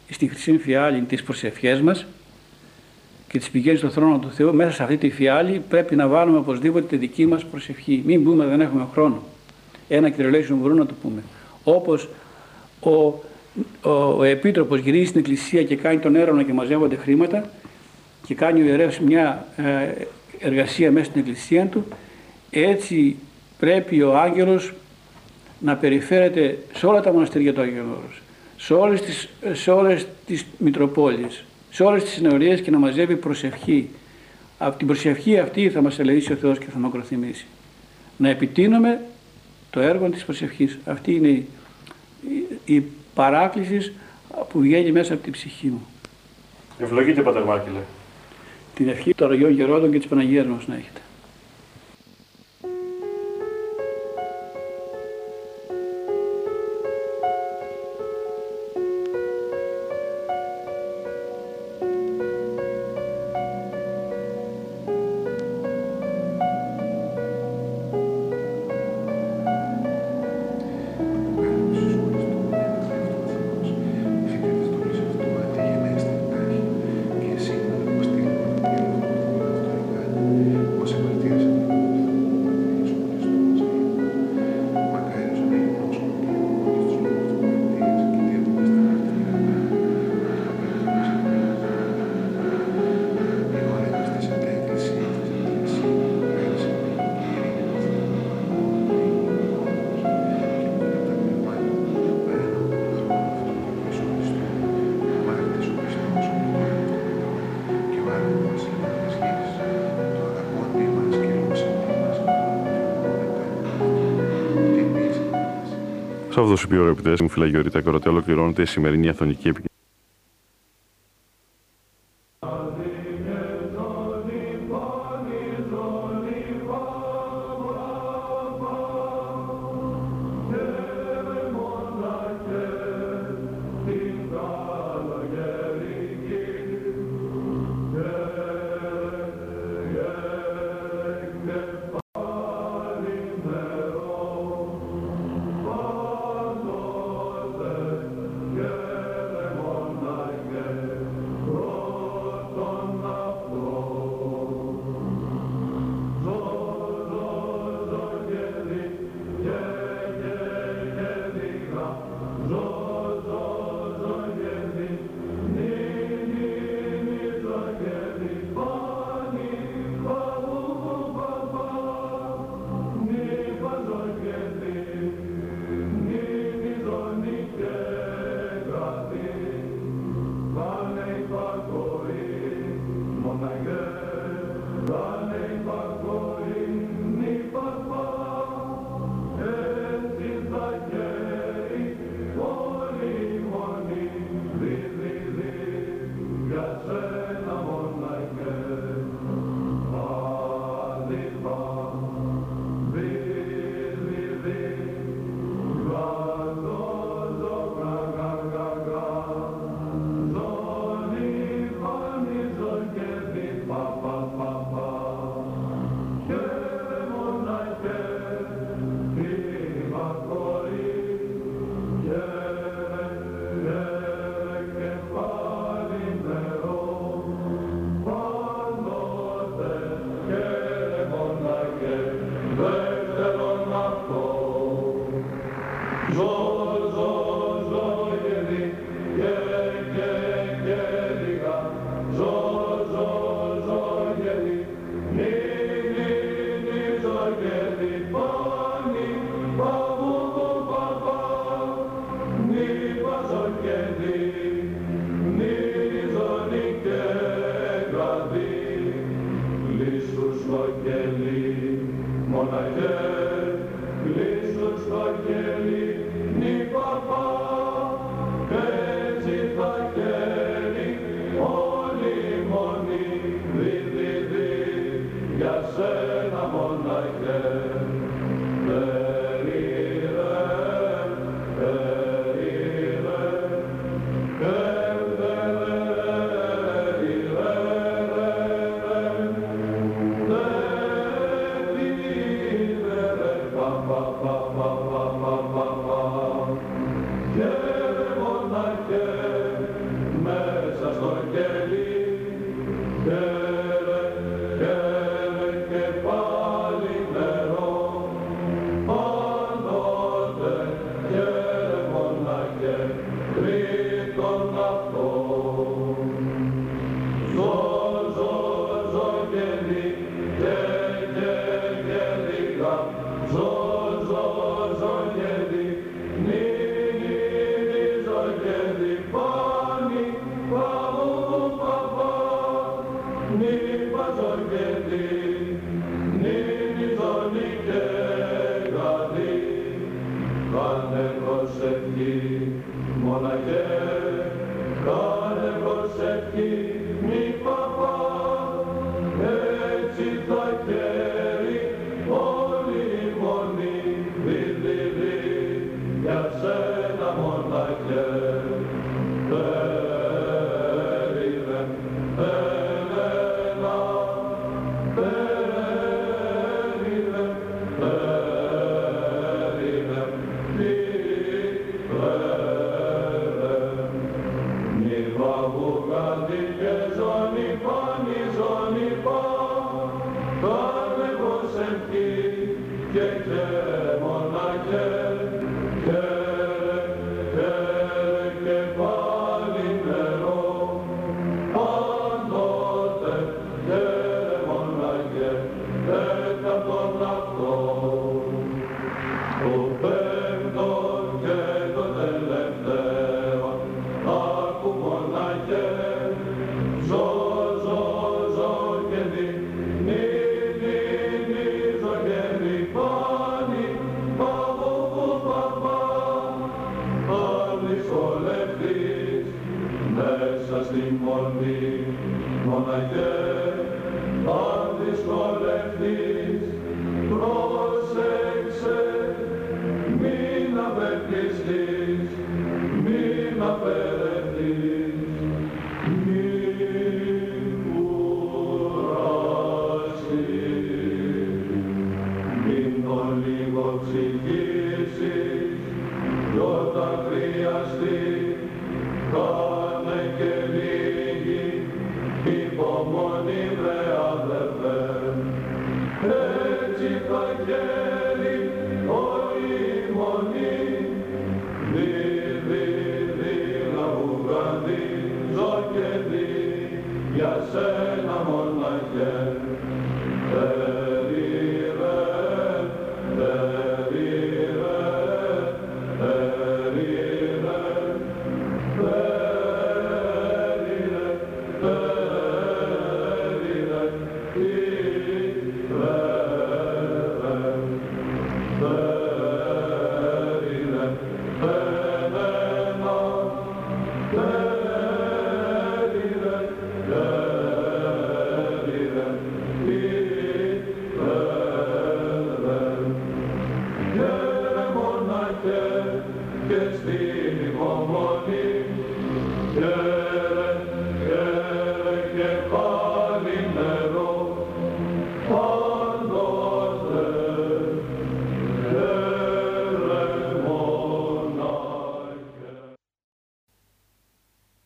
στη χρυσή φιάλη τις προσευχές μας και τις πηγαίνει στον θρόνο του Θεού, μέσα σε αυτή τη φιάλη πρέπει να βάλουμε οπωσδήποτε τη δική μας προσευχή. Μην πούμε δεν έχουμε χρόνο. Ένα κυριολέξιο μπορούμε να το πούμε. Όπως ο, ο, ο Επίτροπος γυρίζει στην Εκκλησία και κάνει τον έρωνα και μαζεύονται χρήματα και κάνει ο ιερεύς μια ε, εργασία μέσα στην Εκκλησία του, έτσι πρέπει ο άγγελος να περιφέρεται σε όλα τα μοναστήρια του Άγιου Όρους, σε όλες τις, σε όλες τις Μητροπόλεις, σε όλες τις συνορίες και να μαζεύει προσευχή. Από την προσευχή αυτή θα μας ελεήσει ο Θεός και θα μας ακροθυμήσει. Να επιτείνουμε το έργο της προσευχής. Αυτή είναι η, η, η παράκληση που βγαίνει μέσα από την ψυχή μου. Ευλογείτε, Πατέρ Μάρκελε. Την ευχή των Αγίων Γερόντων και της Παναγίας μας να έχετε. Σε αυτό το σημείο, αγαπητέ μου φυλαγιορείτε ακροατέ, ολοκληρώνεται η σημερινή αθωνική επικοινωνία.